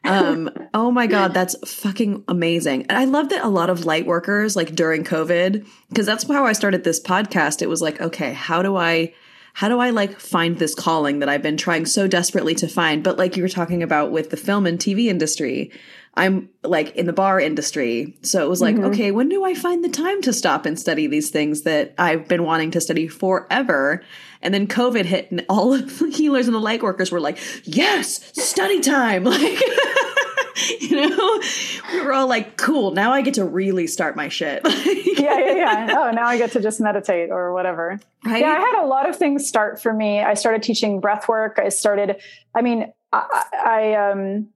Um, oh my God, that's fucking amazing. And I love that a lot of light workers, like during COVID, because that's how I started this podcast. It was like, okay, how do I how do I like find this calling that I've been trying so desperately to find? But like you were talking about with the film and TV industry, I'm like in the bar industry. So it was like, mm-hmm. okay, when do I find the time to stop and study these things that I've been wanting to study forever? And then COVID hit, and all of the [laughs] healers and the light workers were like, yes, study time. [laughs] Like, [laughs] [laughs] you know, we were all like, cool, now I get to really start my shit. [laughs] yeah, yeah, yeah. Oh, now I get to just meditate or whatever. Right? Yeah, I had a lot of things start for me. I started teaching breath work. I started, I mean, I, I um,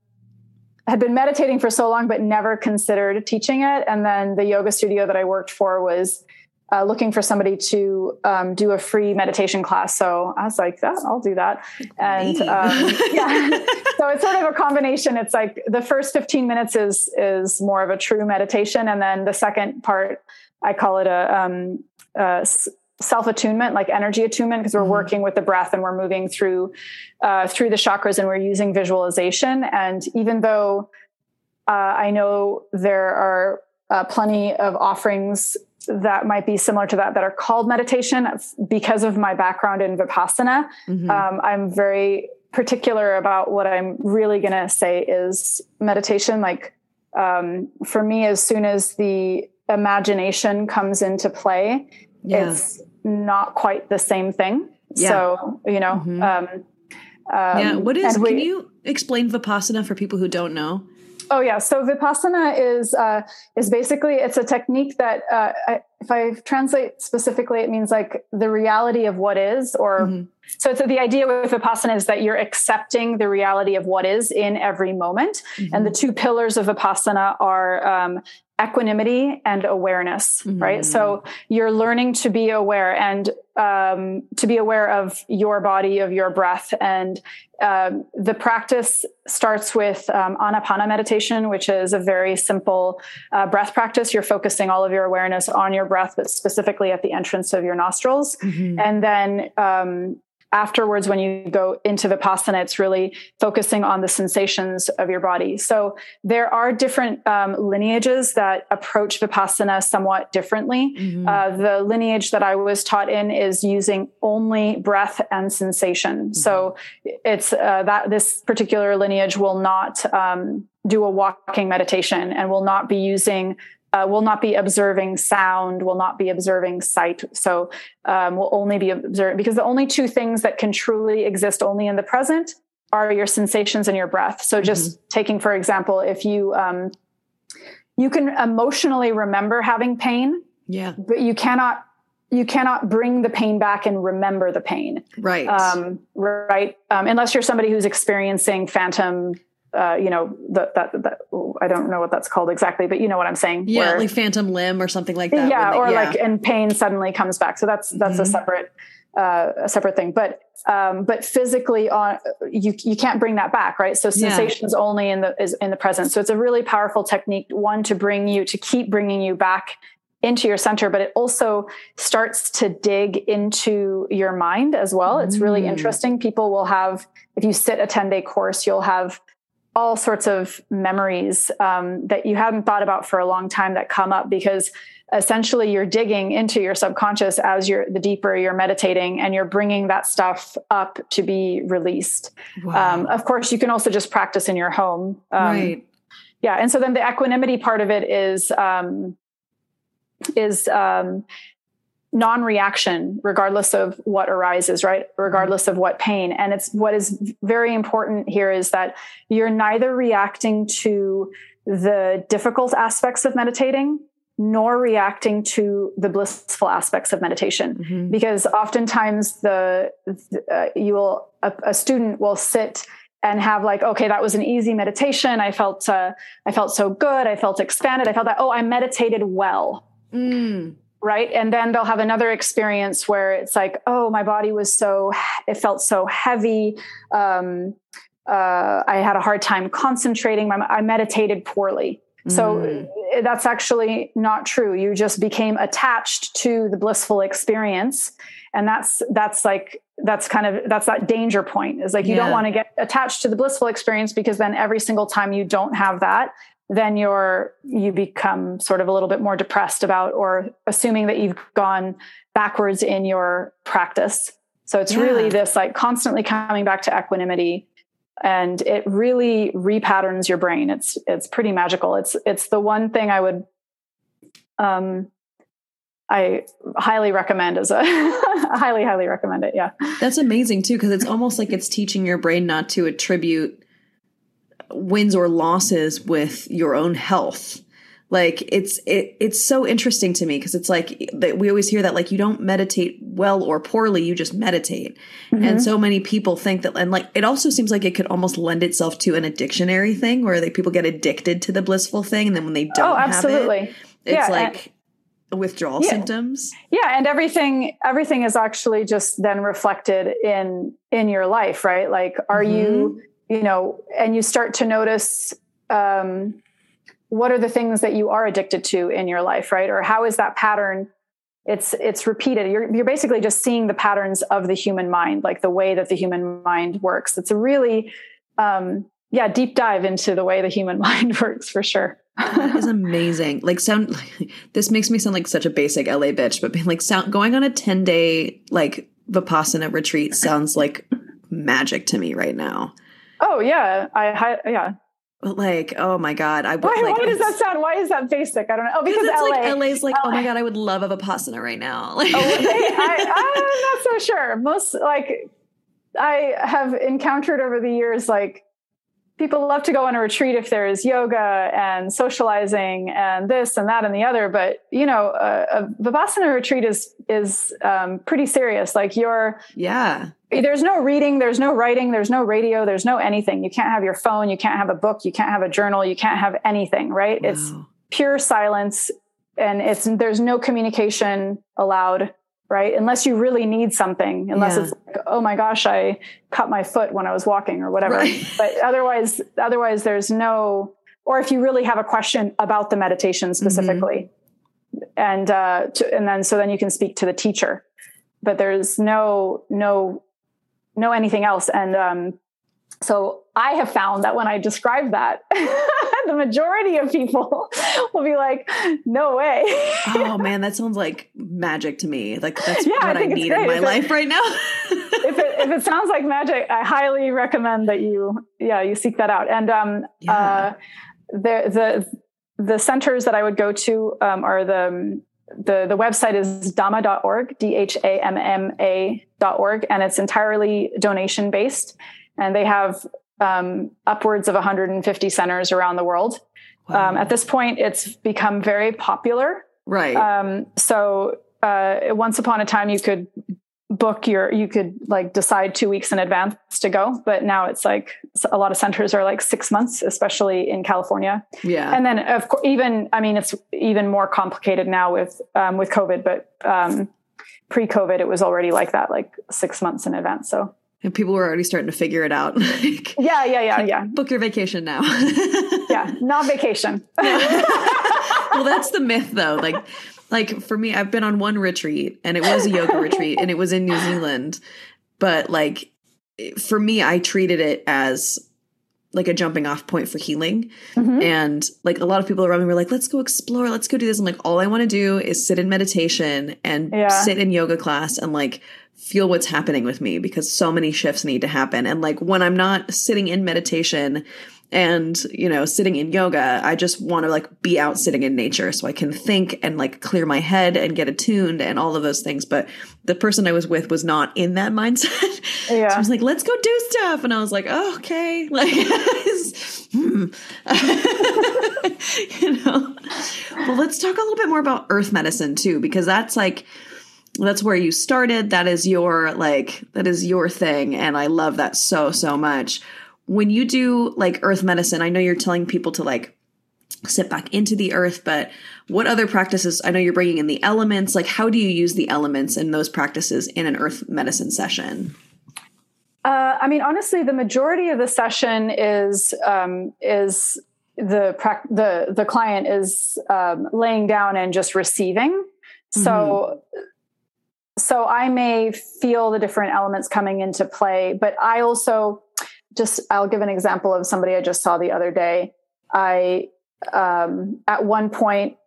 had been meditating for so long, but never considered teaching it. And then the yoga studio that I worked for was uh, looking for somebody to um, do a free meditation class. So I was like, yeah, I'll do that. And um, [laughs] yeah, so it's sort of a combination. It's like the first 15 minutes is is more of a true meditation, and then the second part, I call it a, um, a self attunement, like energy attunement, because we're mm-hmm. working with the breath and we're moving through uh, through the chakras and we're using visualization. And even though uh, I know there are uh, plenty of offerings that might be similar to that that are called meditation because of my background in vipassana mm-hmm. um, i'm very particular about what i'm really going to say is meditation like um, for me as soon as the imagination comes into play yeah. it's not quite the same thing yeah. so you know mm-hmm. um, yeah what is we, can you explain vipassana for people who don't know Oh yeah. So vipassana is uh, is basically it's a technique that uh, I, if I translate specifically, it means like the reality of what is, or mm-hmm. so. So the idea with vipassana is that you're accepting the reality of what is in every moment, mm-hmm. and the two pillars of vipassana are um, equanimity and awareness mm-hmm. right so you're learning to be aware and um, to be aware of your body of your breath. And um, the practice starts with um, anapana meditation which is a very simple uh, breath practice. You're focusing all of your awareness on your breath but specifically at the entrance of your nostrils. Mm-hmm. and then um, afterwards when you go into vipassana it's really focusing on the sensations of your body so there are different um, lineages that approach vipassana somewhat differently mm-hmm. uh, the lineage that i was taught in is using only breath and sensation mm-hmm. so it's uh, that this particular lineage will not um, do a walking meditation and will not be using uh, will not be observing sound, will not be observing sight. So um, will only be observing because the only two things that can truly exist only in the present are your sensations and your breath. So just mm-hmm. taking, for example, if you um, you can emotionally remember having pain, yeah, but you cannot you cannot bring the pain back and remember the pain, right? Um, right, um, unless you're somebody who's experiencing phantom uh, you know, that, that, that, I don't know what that's called exactly, but you know what I'm saying? Yeah. Where, like phantom limb or something like that. Yeah. They, or yeah. like, and pain suddenly comes back. So that's, that's mm-hmm. a separate, uh, a separate thing, but, um, but physically on, you, you can't bring that back. Right. So sensations yeah. only in the, is in the present. So it's a really powerful technique, one to bring you, to keep bringing you back into your center, but it also starts to dig into your mind as well. It's really mm. interesting. People will have, if you sit a 10 day course, you'll have all sorts of memories um, that you haven't thought about for a long time that come up because essentially you're digging into your subconscious as you're the deeper you're meditating and you're bringing that stuff up to be released. Wow. um, of course you can also just practice in your home. Um, right. yeah and so then the equanimity part of it is um, is um, non-reaction regardless of what arises right? Regardless of what pain. And it's what is very important here is that you're neither reacting to the difficult aspects of meditating nor reacting to the blissful aspects of meditation. Mm-hmm. because oftentimes the uh, you will a, a, student will sit and have like okay that was an easy meditation. I felt uh, i felt so good. I felt expanded. I felt that oh i meditated well. Mm right? And then they'll have another experience where it's like oh my body was so it felt so heavy. Um, uh, i had a hard time concentrating. I meditated poorly. So mm. that's actually not true. You just became attached to the blissful experience. And that's that's like that's kind of that's that danger point. Is like you yeah. don't want to get attached to the blissful experience because then every single time you don't have that then you're you become sort of a little bit more depressed about or assuming that you've gone backwards in your practice so it's yeah. really this like constantly coming back to equanimity and it really repatterns your brain it's it's pretty magical it's it's the one thing i would um I highly recommend as a [laughs] highly highly recommend it. Yeah. That's amazing too because it's almost like it's teaching your brain not to attribute wins or losses with your own health like it's it, it's so interesting to me because it's like that we always hear that like you don't meditate well or poorly you just meditate mm-hmm. and so many people think that and like it also seems like it could almost lend itself to an addictionary thing where like people get addicted to the blissful thing and then when they don't oh, absolutely. it it's yeah, like and, withdrawal yeah. symptoms yeah and everything everything is actually just then reflected in in your life right like are mm-hmm. you you know, and you start to notice um, what are the things that you are addicted to in your life, right? Or how is that pattern? It's it's repeated. You're you're basically just seeing the patterns of the human mind, like the way that the human mind works. It's a really um, yeah deep dive into the way the human [laughs] mind works for sure. that is [laughs] amazing. Like sound this makes me sound like such a basic LA bitch, but being like sound going on a 10 day like Vipassana retreat sounds like magic to me right now. Oh yeah, I yeah. But like, oh my god, I why, like, why does that sound? Why is that basic? I don't know. Oh, because LA. Like, LA's like, LA. oh my god, I would love a vipassana right now. Like, [laughs] oh, I, I'm not so sure. Most like, I have encountered over the years like people love to go on a retreat if there's yoga and socializing and this and that and the other but you know a, a vipassana retreat is is um, pretty serious. Like you're yeah. there's no reading there's no writing there's no radio there's no anything. You can't have your phone you can't have a book you can't have a journal you can't have anything right? Wow. it's pure silence and it's there's no communication allowed right? Unless you really need something, unless yeah. it's like, oh my gosh, I cut my foot when I was walking or whatever. Right. [laughs] But otherwise, otherwise there's no, or if you really have a question about the meditation mm-hmm. specifically, mm-hmm. and uh, to, and then so then you can speak to the teacher. But there's no no no anything else, and um, so I have found that when I describe that, [laughs] the majority of people [laughs] will be like, "No way!" oh [laughs] man, that sounds like magic to me. Like that's yeah, what I, I need in my if life it, right now. if it if it sounds like magic, I highly recommend that you yeah you seek that out. And um, yeah. uh, the the the centers that I would go to um, are the the the website is dhamma.org, d h a m m a.org, and it's entirely donation based and they have um, upwards of 150 centers around the world. Wow. Um, at this point, it's become very popular. Right. Um, so uh, once upon a time, you could book your, you could like decide two weeks in advance to go, but now it's like a lot of centers are like six months, especially in California. Yeah. And then of course, even I mean, it's even more complicated now with um, with COVID, but um, pre-COVID, it was already like that, like six months in advance. So and people were already starting to figure it out. [laughs] like, yeah, yeah, yeah, yeah. Book your vacation now. [laughs] yeah, not vacation. [laughs] well, that's the myth though. Like like for me, I've been on one retreat and it was a yoga retreat and it was in New Zealand. But like for me, I treated it as like a jumping off point for healing. Mm-hmm. And like a lot of people around me were like, let's go explore, let's go do this. I'm like, all I want to do is sit in meditation and yeah. sit in yoga class and like feel what's happening with me because so many shifts need to happen. And like when I'm not sitting in meditation and you know sitting in yoga i just want to like be out sitting in nature so i can think and like clear my head and get attuned and all of those things but the person i was with was not in that [laughs] mindset yeah. so i was like let's go do stuff and i was like oh, okay [laughs] like hmm. [laughs] you know well let's talk a little bit more about earth medicine too because that's like that's where you started that is your like that is your thing and i love that so so much when you do like earth medicine, I know you're telling people to like sit back into the earth, but what other practices? I know you're bringing in the elements. Like, how do you use the elements in those practices in an earth medicine session? Uh, I mean, honestly, the majority of the session is um, is the the the client is um, laying down and just receiving. Mm-hmm. So I may feel the different elements coming into play, but I also just I'll give an example of somebody I just saw the other day. I um, at one point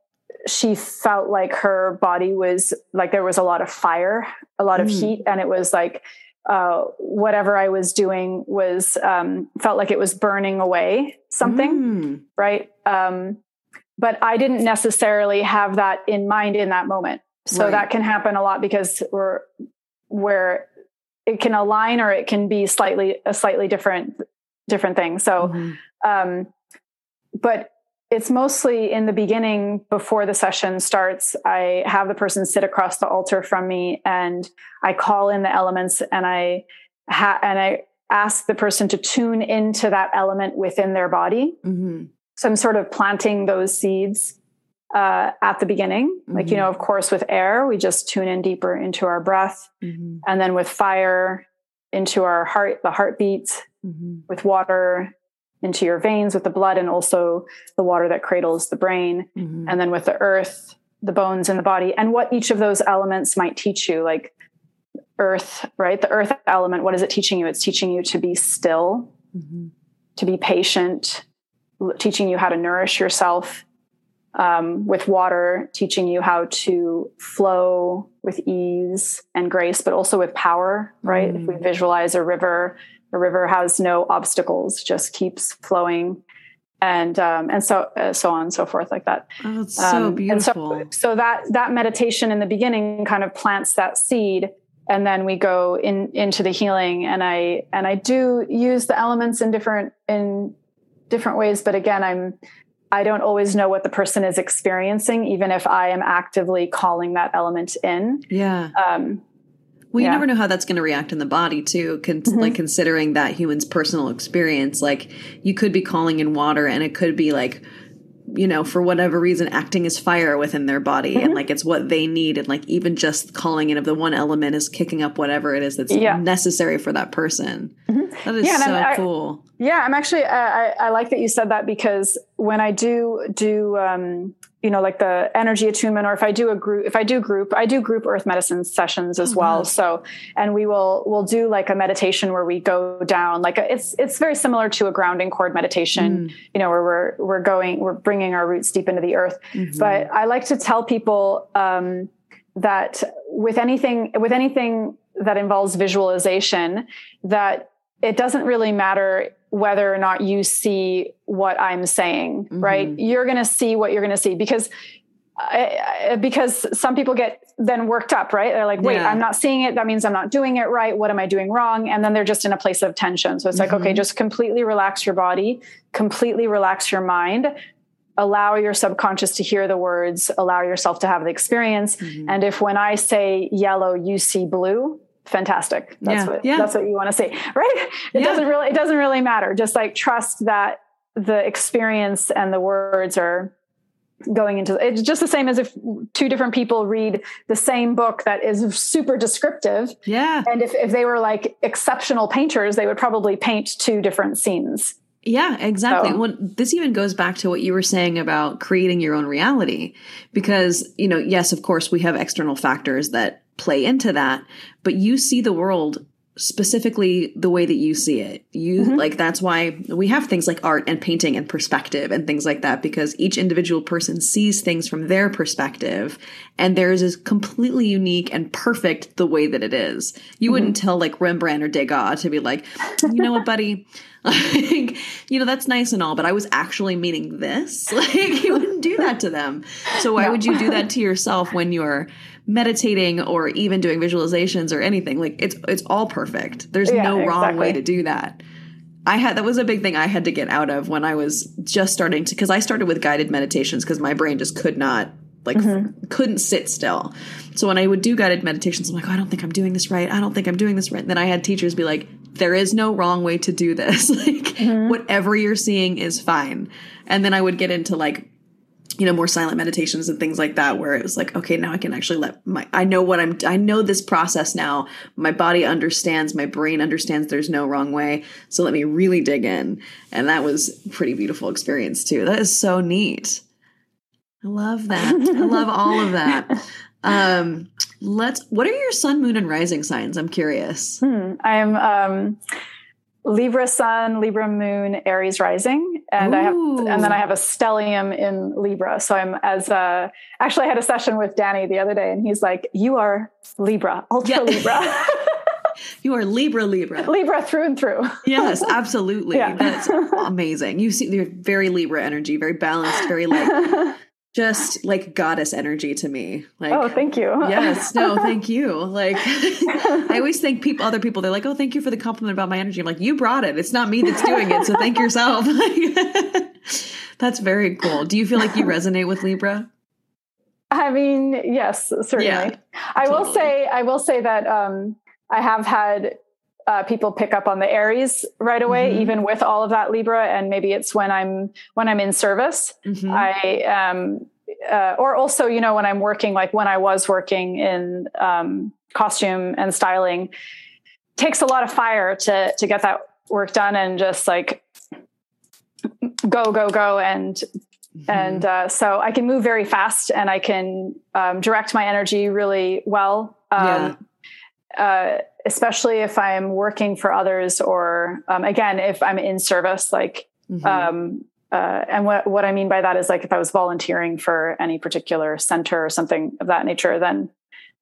she felt like her body was like there was a lot of fire, a lot of mm. heat, and it was like uh, whatever I was doing was um, felt like it was burning away something, mm. right? Um, but I didn't necessarily have that in mind in that moment. So right. that can happen a lot because we're where it can align or it can be slightly a slightly different different thing so mm-hmm. um but it's mostly in the beginning before the session starts i have the person sit across the altar from me and i call in the elements and i ha- and i ask the person to tune into that element within their body mm-hmm. so i'm sort of planting those seeds uh, at the beginning. Mm-hmm. Like, you know, mm-hmm. of course, with air, we just tune in deeper into our breath. Mm-hmm. And then with fire, into our heart, the heartbeat, mm-hmm. with water, into your veins, with the blood, and also the water that cradles the brain. Mm-hmm. And then with the earth, the bones in the body, and what each of those elements might teach you. Like, earth, right? The earth element, what is it teaching you? It's teaching you to be still, mm-hmm. to be patient, teaching you how to nourish yourself um, with water, teaching you how to flow with ease and grace, but also with power, right? Mm. If we mm. visualize a river, a river has no obstacles, just keeps flowing. And um, and so uh, so on and so forth like that. Oh, it's so um, beautiful. So, so that that meditation in the beginning kind of plants that seed, and then we go in into the healing. And I and I do use the elements in different in different ways, but again, I'm I don't always know what the person is experiencing, even if I am actively calling that element in. Yeah. Um, well, you yeah. never know how that's going to react in the body too. Con- mm-hmm. Like considering that human's personal experience, like you could be calling in water, and it could be like you know, for whatever reason, acting as fire within their body mm-hmm. and like it's what they need. And like even just calling in of the one element is kicking up whatever it is that's yeah. necessary for that person. Mm-hmm. That is yeah, so I, cool. Yeah, I'm actually, I, I, like that you said that because when I do do um, you know like the energy attunement or if i do a group if i do group i do group earth medicine sessions as oh, well wow. so and we will we'll do like a meditation where we go down like a, it's it's very similar to a grounding cord meditation mm. you know where we're we're going we're bringing our roots deep into the earth mm-hmm. but i like to tell people um, that with anything with anything that involves visualization that it doesn't really matter whether or not you see what I'm saying, mm-hmm. right? You're going to see what you're going to see because I, because some people get then worked up, right? They're like, wait, yeah. I'm not seeing it. That means I'm not doing it right. What am I doing wrong? And then they're just in a place of tension. So it's mm-hmm. like, okay, mm-hmm. just completely relax your body, completely relax your mind, allow your subconscious to hear the words, allow yourself to have the experience. Mm-hmm. And if when I say yellow, you see blue, fantastic. That's yeah, what yeah. that's what you want to see, right? It yeah. doesn't really it doesn't really matter. Just like trust that the experience and the words are going into it's just the same as if two different people read the same book that is super descriptive. Yeah. And if, if they were like exceptional painters, they would probably paint two different scenes. Yeah, exactly. So. Well, this even goes back to what you were saying about creating your own reality. Because, you know, yes, of course, we have external factors that play into that, but you see the world specifically the way that you see it. You mm-hmm. like that's why we have things like art and painting and perspective and things like that because each individual person sees things from their perspective and theirs is completely unique and perfect the way that it is. You mm-hmm. wouldn't tell like Rembrandt or Degas to be like, "You know what, buddy? [laughs] like, you know, that's nice and all, but I was actually meaning this." [laughs] Like you wouldn't do that to them. So why would you do that [laughs] to yourself when you're meditating or even doing visualizations or anything. Like it's it's all perfect. There's yeah, no wrong exactly. way to do that. I had that was a big thing i had to get out of when i was just starting to because i started with guided meditations because my brain just could not like mm-hmm. couldn't sit still. So when i would do guided meditations i'm like oh, i don't think i'm doing this right. I don't think i'm doing this right. And then i had teachers be like there is no wrong way to do this. [laughs] Like mm-hmm. whatever you're seeing is fine. And then i would get into like you know more silent meditations and things like that where it was like okay now i can actually let my i know what i'm i know this process now. My body understands my brain understands there's no wrong way. So let me really dig in. And that was pretty beautiful experience too. That is so neat. I love that. I love all of that. [laughs] Um let's what are your sun moon and rising signs? I'm curious. Hmm, i'm um Libra Sun, Libra Moon, Aries Rising, and Ooh. I have, and then I have a stellium in Libra. So I'm as a, actually I had a session with Danny the other day, and he's like, "You are Libra, ultra yeah. Libra." [laughs] you are Libra, Libra, Libra through and through. yes, [laughs] absolutely. Yeah. That's amazing. You see, you're very Libra energy, very balanced, very like [laughs] just like goddess energy to me. Like, oh, thank you. yes, no, [laughs] thank you. Like, [laughs] I always thank people, other people. They're like, oh, thank you for the compliment about my energy. I'm like, you brought it. It's not me that's doing it. So thank yourself. [laughs] that's very cool. Do you feel like you resonate with Libra? I mean, yes, certainly. Yeah, I totally. will say, I will say that um, I have had uh, people pick up on the Aries right away, mm-hmm. even with all of that Libra. And maybe it's when I'm when I'm in service. Mm-hmm. I um, uh, or also, you know, when I'm working, like when I was working in um, costume and styling, takes a lot of fire to to get that work done and just like go go go and Mm-hmm. And uh, so I can move very fast and I can um, direct my energy really well. Um, yeah. uh, especially if I'm working for others or um, again, if I'm in service, like, mm-hmm. um, uh, and what, what I mean by that is like if I was volunteering for any particular center or something of that nature, then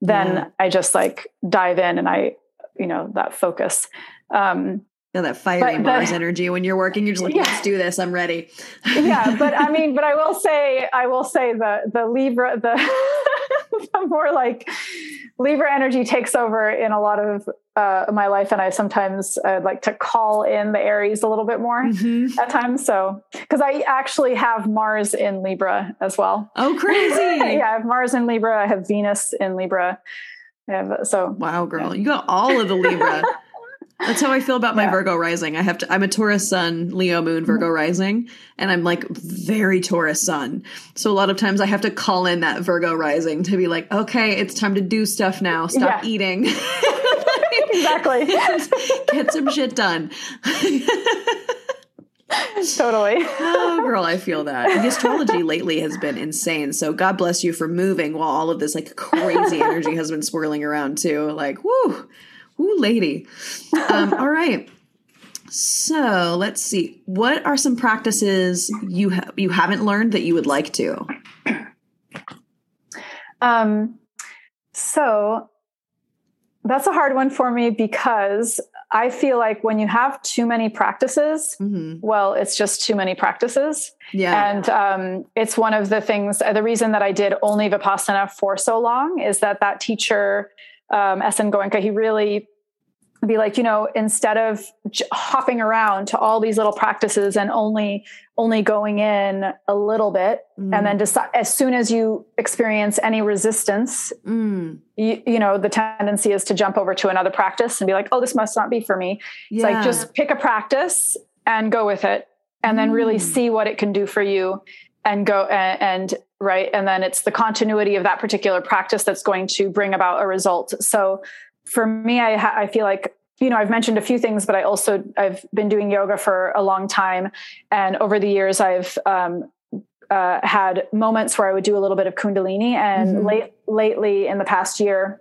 then yeah. I just like dive in and I, you know, that focus. Um, yeah, that fiery but, Mars energy when you're working, you're just like, yeah. let's do this. I'm ready. yeah, but I [laughs] mean, but I will say, I will say the the Libra, the, [laughs] [laughs] the more like Libra energy takes over in a lot of uh, my life, and I sometimes uh, like to call in the Aries a little bit more mm-hmm. at times. So, because I actually have Mars in Libra as well. Oh, crazy! [laughs] yeah, I have Mars in Libra. I have Venus in Libra. I have, so wow, girl, yeah. you got all of the Libra. [laughs] That's how I feel about my yeah. Virgo rising. I have to I'm a Taurus sun, Leo moon, Virgo mm-hmm. rising, and I'm like very Taurus sun. So a lot of times I have to call in that Virgo rising to be like, "Okay, it's time to do stuff now. Stop yeah. eating." [laughs] exactly. [laughs] Get some shit done. [laughs] totally. oh, girl, I feel that. The astrology lately has been insane. So God bless you for moving while all of this like crazy energy has been swirling around too. Like, whoo. Ooh, lady. Um, [laughs] all right. So let's see. What are some practices you ha- you haven't learned that you would like to? [clears throat] Um, so that's a hard one for me because I feel like when you have too many practices, mm-hmm. well, it's just too many practices. Yeah. And um, it's one of the things, the reason that I did only Vipassana for so long is that that teacher, um, S.N. Goenka, he really be like you know instead of j- hopping around to all these little practices and only only going in a little bit mm. and then decide as soon as you experience any resistance mm. you, you, know the tendency is to jump over to another practice and be like oh this must not be for me yeah. it's like just pick a practice and go with it and mm. then really mm. see what it can do for you and go and, and right and then it's the continuity of that particular practice that's going to bring about a result so for me, I, ha- I feel like you know i've mentioned a few things but i also i've been doing yoga for a long time and over the years i've um, uh, had moments where i would do a little bit of kundalini and mm-hmm. late lately in the past year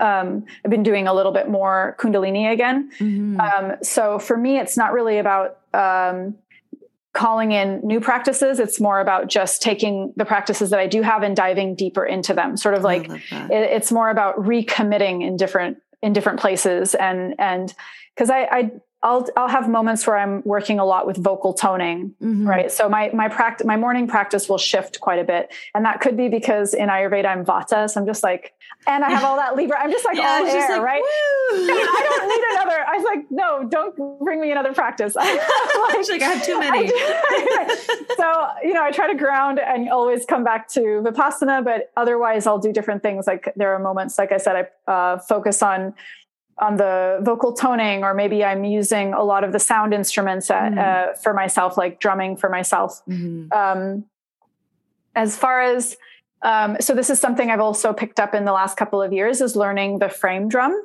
um, I've been doing a little bit more Kundalini again. Mm-hmm. Um, so for me, it's not really about um, calling in new practices. It's more about just taking the practices that I do have and diving deeper into them. Sort of like it, it's more about recommitting in different in different places and and because I, I I'll I'll have moments where I'm working a lot with vocal toning, mm-hmm. right? So my my practice my morning practice will shift quite a bit, and that could be because in Ayurveda I'm Vata, so I'm just like, and I have all that Libra. I'm just like [laughs] yeah, all air, like, right? [laughs] I don't need another. I was like, no, don't bring me another practice. [laughs] like, like, I have too many. so you know, I try to ground and always come back to vipassana, but otherwise I'll do different things. Like there are moments, like I said, I uh, focus on on the vocal toning, or maybe I'm using a lot of the sound instruments at, mm-hmm. uh, for myself, like drumming for myself. Mm-hmm. Um, as far as um, so this is something I've also picked up in the last couple of years is learning the frame drum.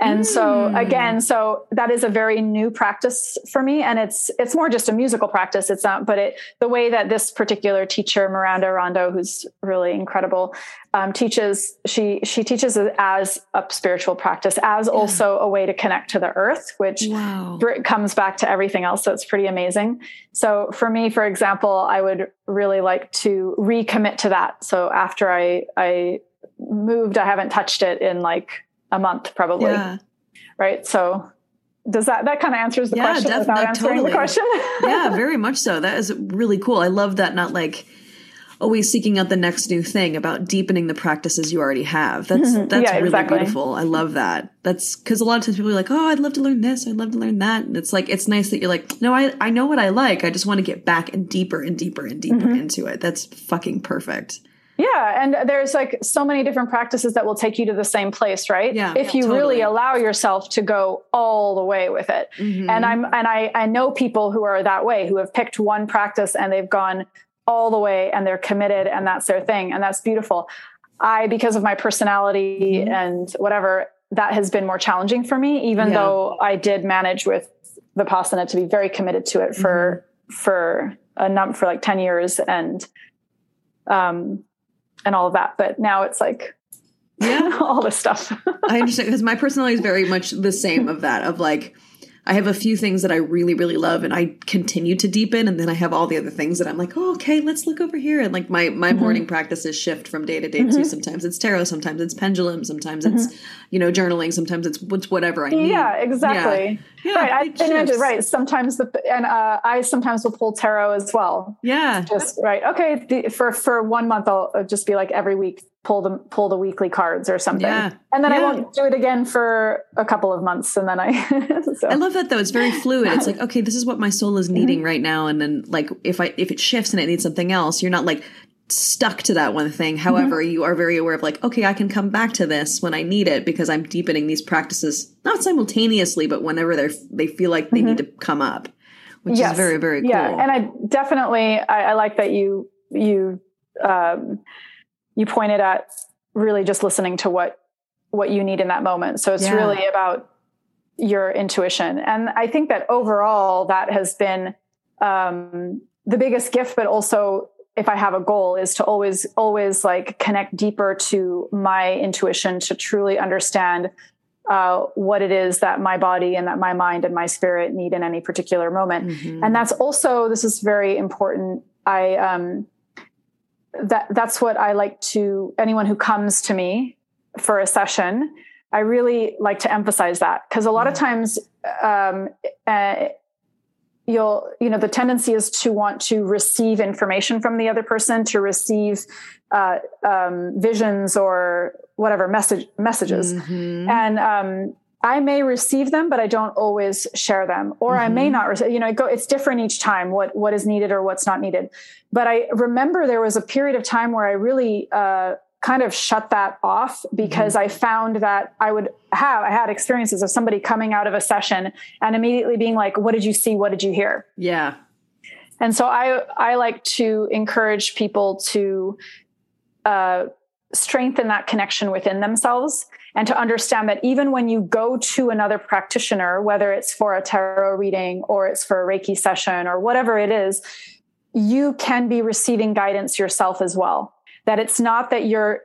And mm. so again, so that is a very new practice for me. And it's, it's more just a musical practice. It's not, but it, the way that this particular teacher, Miranda Rondo, who's really incredible, um, teaches, she, she teaches it as a spiritual practice, as yeah. also a way to connect to the earth, which wow. comes back to everything else. So it's pretty amazing. So for me, for example, I would really like to recommit to that. So after I, I moved, I haven't touched it in like a month probably. Yeah. Right. So does that that kind of answers the yeah, question def- without answering totally. the question? [laughs] yeah, very much so. That is really cool. I love that not like always seeking out the next new thing about deepening the practices you already have. That's mm-hmm. that's yeah, really exactly. beautiful. I love that. That's because a lot of times people are like, "Oh, I'd love to learn this. I'd love to learn that." And it's like it's nice that you're like, "No, I I know what I like. I just want to get back and deeper and deeper and deeper mm-hmm. into it." That's fucking perfect. Yeah, and there's like so many different practices that will take you to the same place, right? Yeah. If you totally. really allow yourself to go all the way with it. Mm-hmm. And I'm and I I know people who are that way who have picked one practice and they've gone all the way and they're committed and that's their thing and that's beautiful. I because of my personality mm-hmm. and whatever that has been more challenging for me even yeah. though I did manage with Vipassana to be very committed to it for mm-hmm. for a num for like 10 years and um and all of that. But now it's like, yeah, [laughs] all this stuff. I understand because my personality is very much the same of that, of like, I have a few things that I really, really love and I continue to deepen. And then I have all the other things that I'm like, oh, okay, let's look over here. And like my, my mm-hmm. morning practices shift from day to day mm-hmm. too. Sometimes it's tarot, sometimes it's pendulum, sometimes mm-hmm. it's, you know, journaling, sometimes it's, it's whatever I need. Yeah, exactly. Yeah. yeah right. I, and right. Sometimes the, and uh, I sometimes will pull tarot as well. Yeah. Just right. Okay. The, for, for one month, I'll just be like every week pull the pull the weekly cards or something. Yeah. And then yeah. I won't do it again for a couple of months and then I [laughs] so. I love that though. It's very fluid. It's [laughs] like, okay, this is what my soul is needing mm-hmm. right now and then like if I if it shifts and it needs something else, you're not like stuck to that one thing. However, mm-hmm. you are very aware of like, okay, I can come back to this when I need it because I'm deepening these practices not simultaneously, but whenever they're they feel like they mm-hmm. need to come up. Which yes. is very, very cool. Yeah. And I definitely I, I like that you you um you pointed at really just listening to what what you need in that moment. So it's yeah. really about your intuition. And I think that overall that has been um, the biggest gift, but also if I have a goal is to always, always like connect deeper to my intuition to truly understand uh, what it is that my body and that my mind and my spirit need in any particular moment. Mm-hmm. And that's also, this is very important. I, um, that that's what I like to anyone who comes to me for a session. I really like to emphasize that because a lot of times um, uh, you'll you know the tendency is to want to receive information from the other person to receive uh, um, visions or whatever message messages mm-hmm. and um, I may receive them, but I don't always share them, or mm-hmm. I may mm-hmm. not receive, you know, go, it's different each time what, what is needed or what's not needed. But I remember there was a period of time where I really, uh, kind of shut that off because mm-hmm. I found that I would have, I had experiences of somebody coming out of a session and immediately being like, what did you see? What did you hear? Yeah. And so I, I like to encourage people to, uh, strengthen that connection within themselves and to understand that even when you go to another practitioner, whether it's for a tarot reading or it's for a Reiki session or whatever it is, you can be receiving guidance yourself as well. That it's not that you're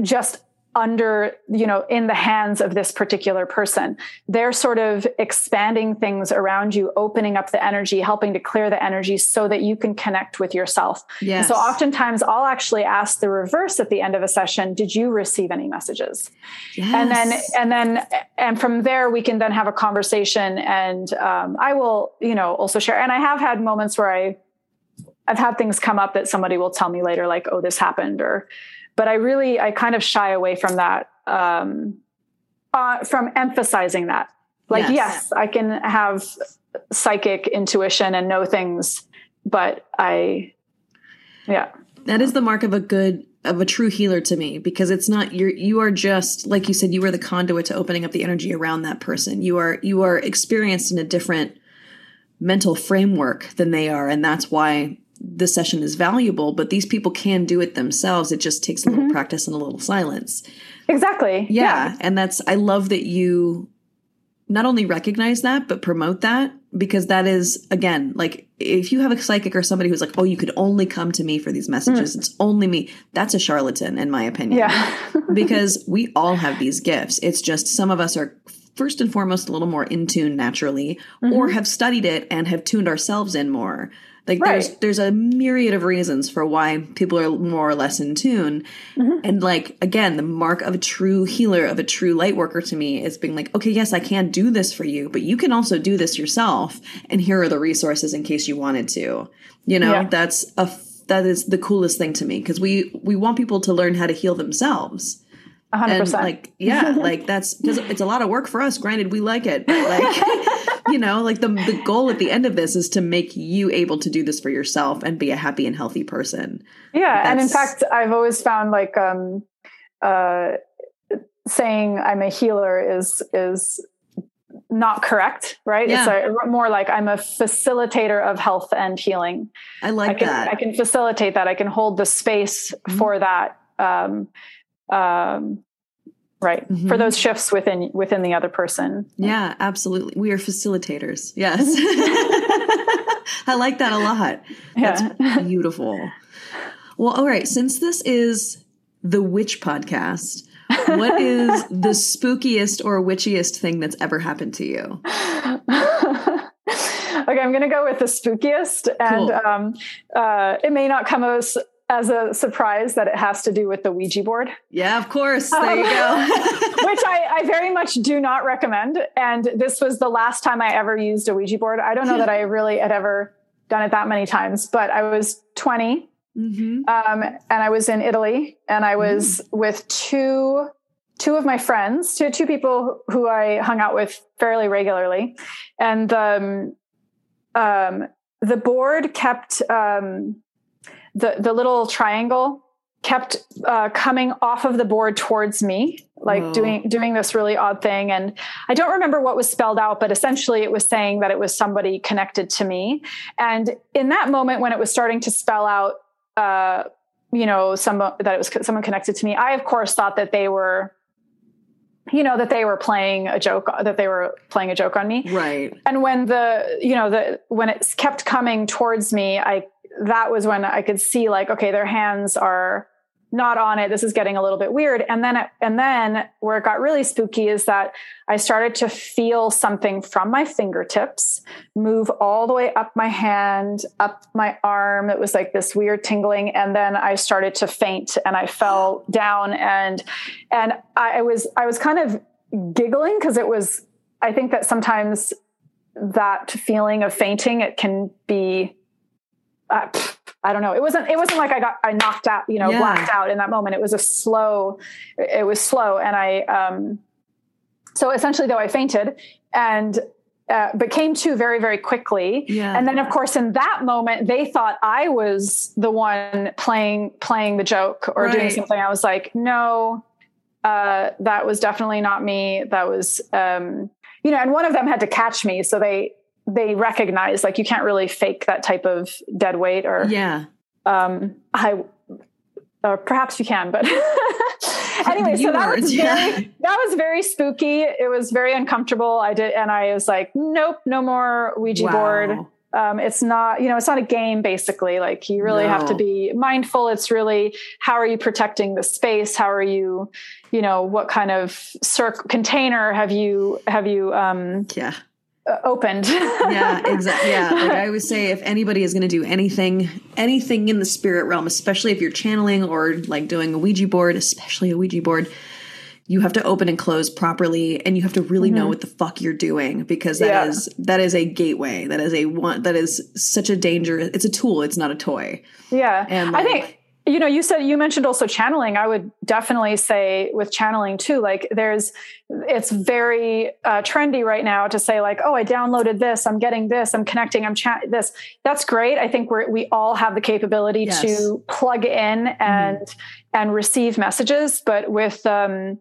just under you know in the hands of this particular person they're sort of expanding things around you opening up the energy helping to clear the energy so that you can connect with yourself yes. so oftentimes i'll actually ask the reverse at the end of a session did you receive any messages yes. and then and then and from there we can then have a conversation and um, i will you know also share and i have had moments where i i've had things come up that somebody will tell me later like oh this happened or but I really I kind of shy away from that um, uh, from emphasizing that. Like yes. yes, I can have psychic intuition and know things, but I yeah. That is the mark of a good of a true healer to me because it's not you're you are just like you said you are the conduit to opening up the energy around that person. You are you are experienced in a different mental framework than they are and that's why the session is valuable, but these people can do it themselves. It just takes a little mm-hmm. practice and a little silence. Exactly. Yeah. yeah. And that's, I love that you not only recognize that, but promote that because that is, again, like if you have a psychic or somebody who's like, oh, you could only come to me for these messages, mm. it's only me, that's a charlatan, in my opinion. Yeah. [laughs] [laughs] because we all have these gifts. It's just some of us are first and foremost a little more in tune naturally mm-hmm. or have studied it and have tuned ourselves in more like right. there's there's a myriad of reasons for why people are more or less in tune. Mm-hmm. And like again, the mark of a true healer, of a true light worker to me is being like, okay, yes, I can do this for you, but you can also do this yourself. And here are the resources in case you wanted to. You know, yeah. that's a that is the coolest thing to me because we we want people to learn how to heal themselves. 100%. And like yeah, [laughs] like that's because it's a lot of work for us. Granted, we like it, but like [laughs] you know, like the the goal at the end of this is to make you able to do this for yourself and be a happy and healthy person. Yeah, That's, and in fact, I've always found like um uh saying I'm a healer is is not correct, right? Yeah. It's a, more like I'm a facilitator of health and healing. I like I can, that. I can facilitate that. I can hold the space mm-hmm. for that. Um, um, right mm-hmm. for those shifts within within the other person. Yeah absolutely. We are facilitators. Yes. [laughs] [laughs] I like that a lot. That's yeah. beautiful. Well all right since this is the witch podcast what is [laughs] the spookiest or witchiest thing that's ever happened to you? Okay i'm gonna go with the spookiest and cool. um, uh, it may not come as as a surprise that it has to do with the Ouija board. Yeah, of course. There um, you go. [laughs] [laughs] which I, I, very much do not recommend. And this was the last time I ever used a Ouija board. I don't know that I [laughs] really had ever done it that many times, but I was 20 mm-hmm. um, and I was in Italy and I was mm. with two two of my friends, two two people who I hung out with fairly regularly, and um, um, the board kept um, the the little triangle kept uh, coming off of the board towards me like doing doing this really odd thing. And i don't remember what was spelled out but essentially it was saying that it was somebody connected to me. And in that moment when it was starting to spell out uh, you know some that it was someone connected to me i of course thought that they were you know that they were playing a joke that they were playing a joke on me. Right. And when the you know the when it kept coming towards me i that was when I could see like, okay, their hands are not on it. This is getting a little bit weird. And then, and then where it got really spooky is that I started to feel something from my fingertips move all the way up my hand, up my arm. It was like this weird tingling. And then I started to faint and I fell down and, and I was, I was kind of giggling because it was, I think that sometimes that feeling of fainting, it can be uh, I don't know. It wasn't. It wasn't like I got I knocked out, you know, yeah. blacked out in that moment. It was a slow. It was slow, and I. um So essentially, though, I fainted and. Uh, but came to very very quickly yeah. and then of course in that moment they thought i was the one playing playing the joke or right. doing something i was like no uh, that was definitely not me that was um, you know and one of them had to catch me so they they recognize like you can't really fake that type of dead weight or yeah. um i or perhaps you can but [laughs] anyway so that was very that was very spooky. It was very uncomfortable. I did and i was like nope no more ouija wow. board. Um, it's not you know it's not a game basically. Like you really no. have to be mindful. It's really how are you protecting the space? How are you you know what kind of circ- container have you have you um yeah opened yeah [laughs] exactly yeah like i always say if anybody is going to do anything anything in the spirit realm especially if you're channeling or like doing a ouija board especially a ouija board you have to open and close properly and you have to really mm-hmm. know what the fuck you're doing because that yeah. is that is a gateway that is a one that is such a danger it's a tool it's not a toy yeah and like, i think you know you said you mentioned also channeling i would definitely say with channeling too like there's it's very uh, trendy right now to say like oh i downloaded this i'm getting this i'm connecting i'm chat this that's great i think we we all have the capability yes. to plug in and mm. and receive messages but with um,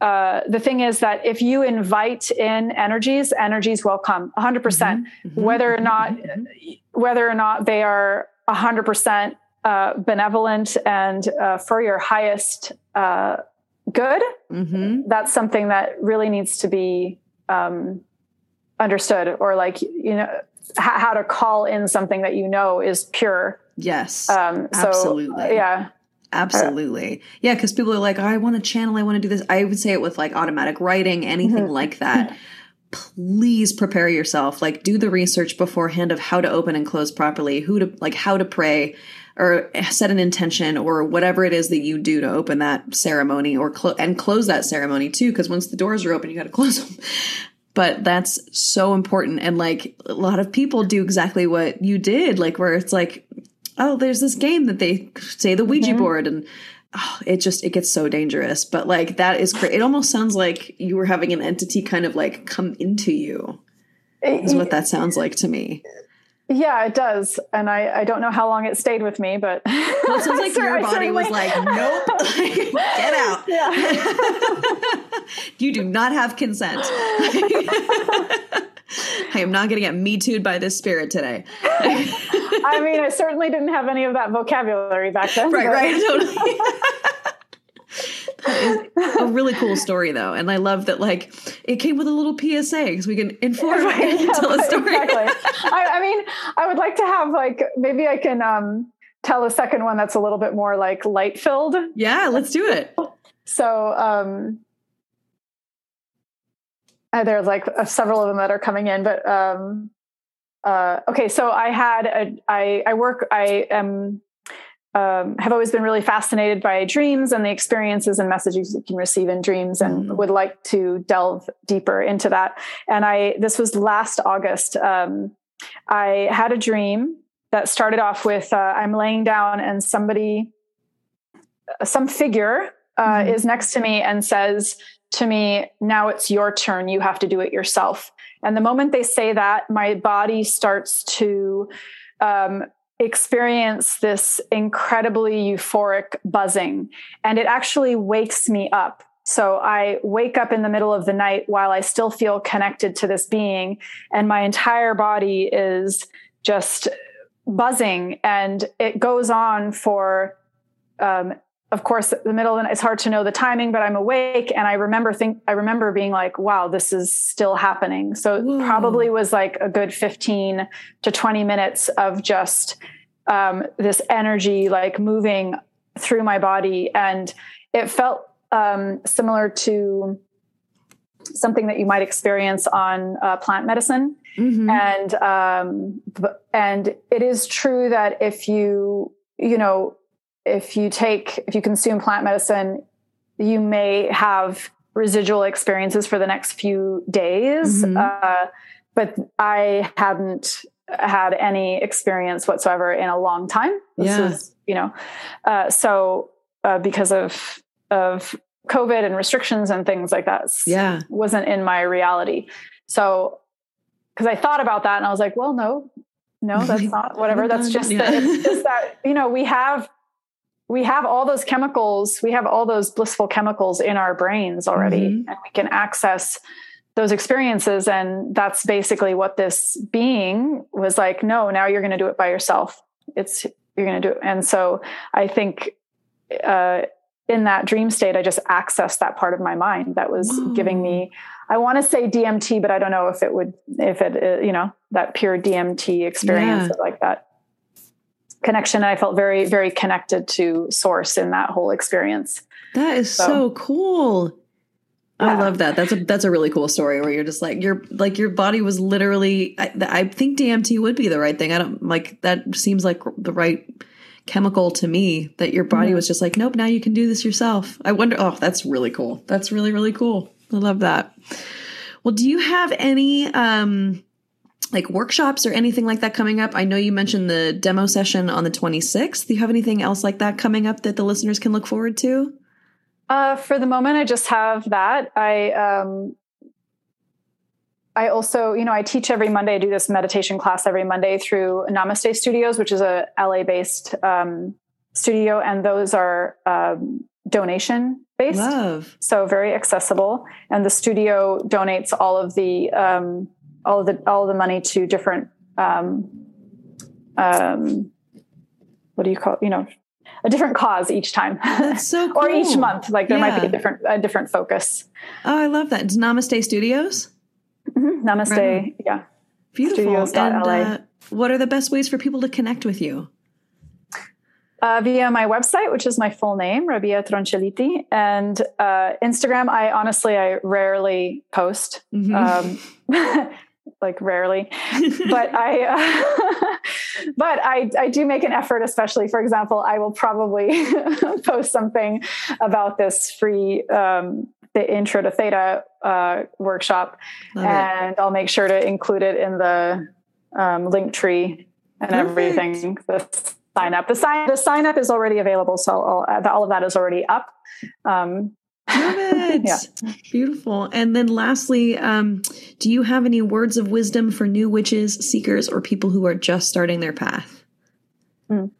uh, the thing is that if you invite in energies energies will come 100% mm-hmm. mm-hmm. whether or not mm-hmm. whether or not they are 100% uh, benevolent and uh, for your highest uh, good, mm-hmm. that's something that really needs to be um, understood, or like you know h- how to call in something that you know is pure. Yes, um, so, absolutely. Yeah. Absolutely. Yeah, because people are like, oh, I want to channel, I want to do this. I would say it with like automatic writing, anything mm-hmm. like that. Please prepare yourself. Like, do the research beforehand of how to open and close properly, who to like, how to pray, or set an intention or whatever it is that you do to open that ceremony or clo- and close that ceremony too because once the doors are open you got to close them. [laughs] But that's so important and like a lot of people do exactly what you did like where it's like oh there's this game that they say the ouija mm-hmm. board and oh, it just it gets so dangerous. But like that is great it almost sounds like you were having an entity kind of like come into you is what that sounds like to me yeah, it does. And I, I don't know how long it stayed with me, but [laughs] well, it sounds like [laughs] your body was like, nope, [laughs] get out. Yeah. you do not have consent. I am not going to get me tooed by this spirit today. I mean, I certainly didn't have any of that vocabulary back then. Right, but. right, totally a really cool story though and i love that like it came with a little psa because we can inform right, [laughs] and tell a story. Exactly I, I, mean i would like to have like maybe i can um tell a second one that's a little bit more like light filled yeah let's do it. So um uh, there's like uh, several of them that are coming in but um uh okay so i had a i i work i am um, have always been really fascinated by dreams and the experiences and messages you can receive in dreams and mm. would like to delve deeper into that and i this was last august um, i had a dream that started off with uh, i'm laying down and somebody uh, some figure uh, mm. is next to me and says to me now it's your turn you have to do it yourself and the moment they say that my body starts to um, experience this incredibly euphoric buzzing and it actually wakes me up so I wake up in the middle of the night while I still feel connected to this being, and my entire body is just buzzing. And it goes on for, um, of course, the middle of the night. It's hard to know the timing, but I'm awake, and I remember think I remember being like, "Wow, this is still happening." So it probably was like a good 15 to 20 minutes of just um, this energy like moving through my body and it felt um, similar to something that you might experience on uh, plant medicine mm-hmm. and um, and it is true that if you you know if you take if you consume plant medicine you may have residual experiences for the next few days mm-hmm. uh, but i hadn't had any experience whatsoever in a long time. This yeah. was, you know, uh, so uh, because of of COVID and restrictions and things like that, yeah, wasn't in my reality. So because I thought about that and I was like, well, no, no, that's [laughs] not whatever. That's just yeah. that, just [laughs] that you know we have we have all those chemicals, we have all those blissful chemicals in our brains already, mm-hmm. and we can access those experiences and that's basically what this being was like no now you're going to do it by yourself it's you're going to do it and so i think uh, in that dream state i just accessed that part of my mind that was Whoa. giving me I want to say DMT, but I don't know if it would, if it, uh, you know, that pure DMT experience yeah. like that connection. I felt very, very connected to source in that whole experience. That is so, so cool. Yeah. I love that. That's a that's a really cool story where you're just like your like your body was literally. I, I think DMT would be the right thing. I don't like that. Seems like the right chemical to me. That your body mm-hmm. was just like, nope. Now you can do this yourself. I wonder. Oh, that's really cool. That's really really cool. I love that. Well, do you have any um like workshops or anything like that coming up? I know you mentioned the demo session on the 26th. Do you have anything else like that coming up that the listeners can look forward to? Uh, for the moment, I just have that. I um, I also, you know, I teach every Monday. I do this meditation class every Monday through Namaste Studios, which is a LA based um, studio, and those are um, donation based. Love. So very accessible. And the studio donates all of the um, all the all the money to different um, um, what do you call you know a different cause each time. That's so cool. [laughs] or each month. Like there yeah. might be a different a different focus. Oh, I love that. It's Namaste Studios. Mm-hmm. Namaste. Right yeah. Beautiful. And uh, what are the best ways for people to connect with you? Uh, via my website, which is my full name, Rabia Tronchelliti, and uh, Instagram. I honestly, I rarely post. Mm-hmm. Um, [laughs] like rarely but [laughs] i uh, [laughs] but i i do make an effort especially for example i will probably [laughs] post something about this free um, the intro to theta uh, workshop Love and it. i'll make sure to include it in the um, link tree and Perfect. everything the sign up the sign the sign up is already available so all, all of that is already up um, Love [laughs] it. yeah. Beautiful. And then lastly, um, do you have any words of wisdom for new witches, seekers, or people who are just starting their path? Mm.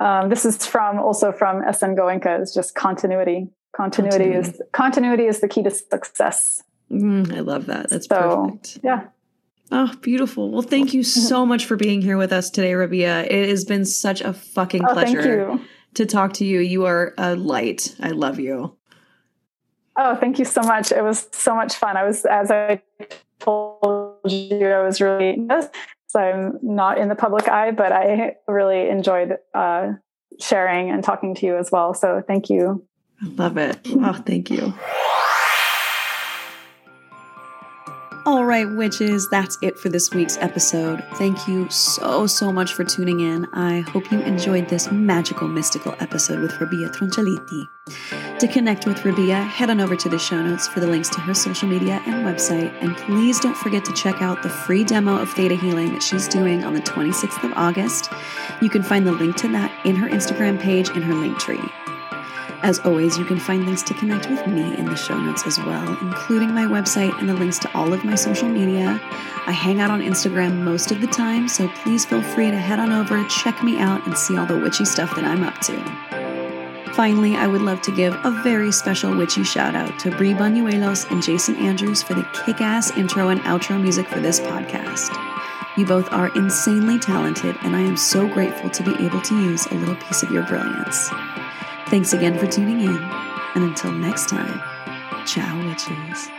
Um, this is from also from SN Goenka is just continuity. Continuity, continuity, is continuity is the key to success. Mm, I love that. That's so, perfect. Yeah. Oh, beautiful. Well, thank you [laughs] so much for being here with us today, Rabia. It has been such a fucking oh, pleasure to talk to you. You are a light. I love you. Oh, thank you so much. It was so much fun. I was, as I told you, I was really, so I'm not in the public eye, but I really enjoyed uh, sharing and talking to you as well. So thank you. I love it. Oh, thank you. All right, witches, that's it for this week's episode. Thank you so, so much for tuning in. I hope you enjoyed this magical, mystical episode with Rabia Tronchelliti. To connect with Rabia, head on over to the show notes for the links to her social media and website. And please don't forget to check out the free demo of Theta Healing that she's doing on the 26th of August. You can find the link to that in her Instagram page in her link tree. As always, you can find links to connect with me in the show notes as well, including my website and the links to all of my social media. I hang out on Instagram most of the time, so please feel free to head on over, check me out, and see all the witchy stuff that I'm up to. Finally, I would love to give a very special witchy shout out to Brie Banuelos and Jason Andrews for the kick ass intro and outro music for this podcast. You both are insanely talented, and I am so grateful to be able to use a little piece of your brilliance. Thanks again for tuning in, and until next time, ciao, witches.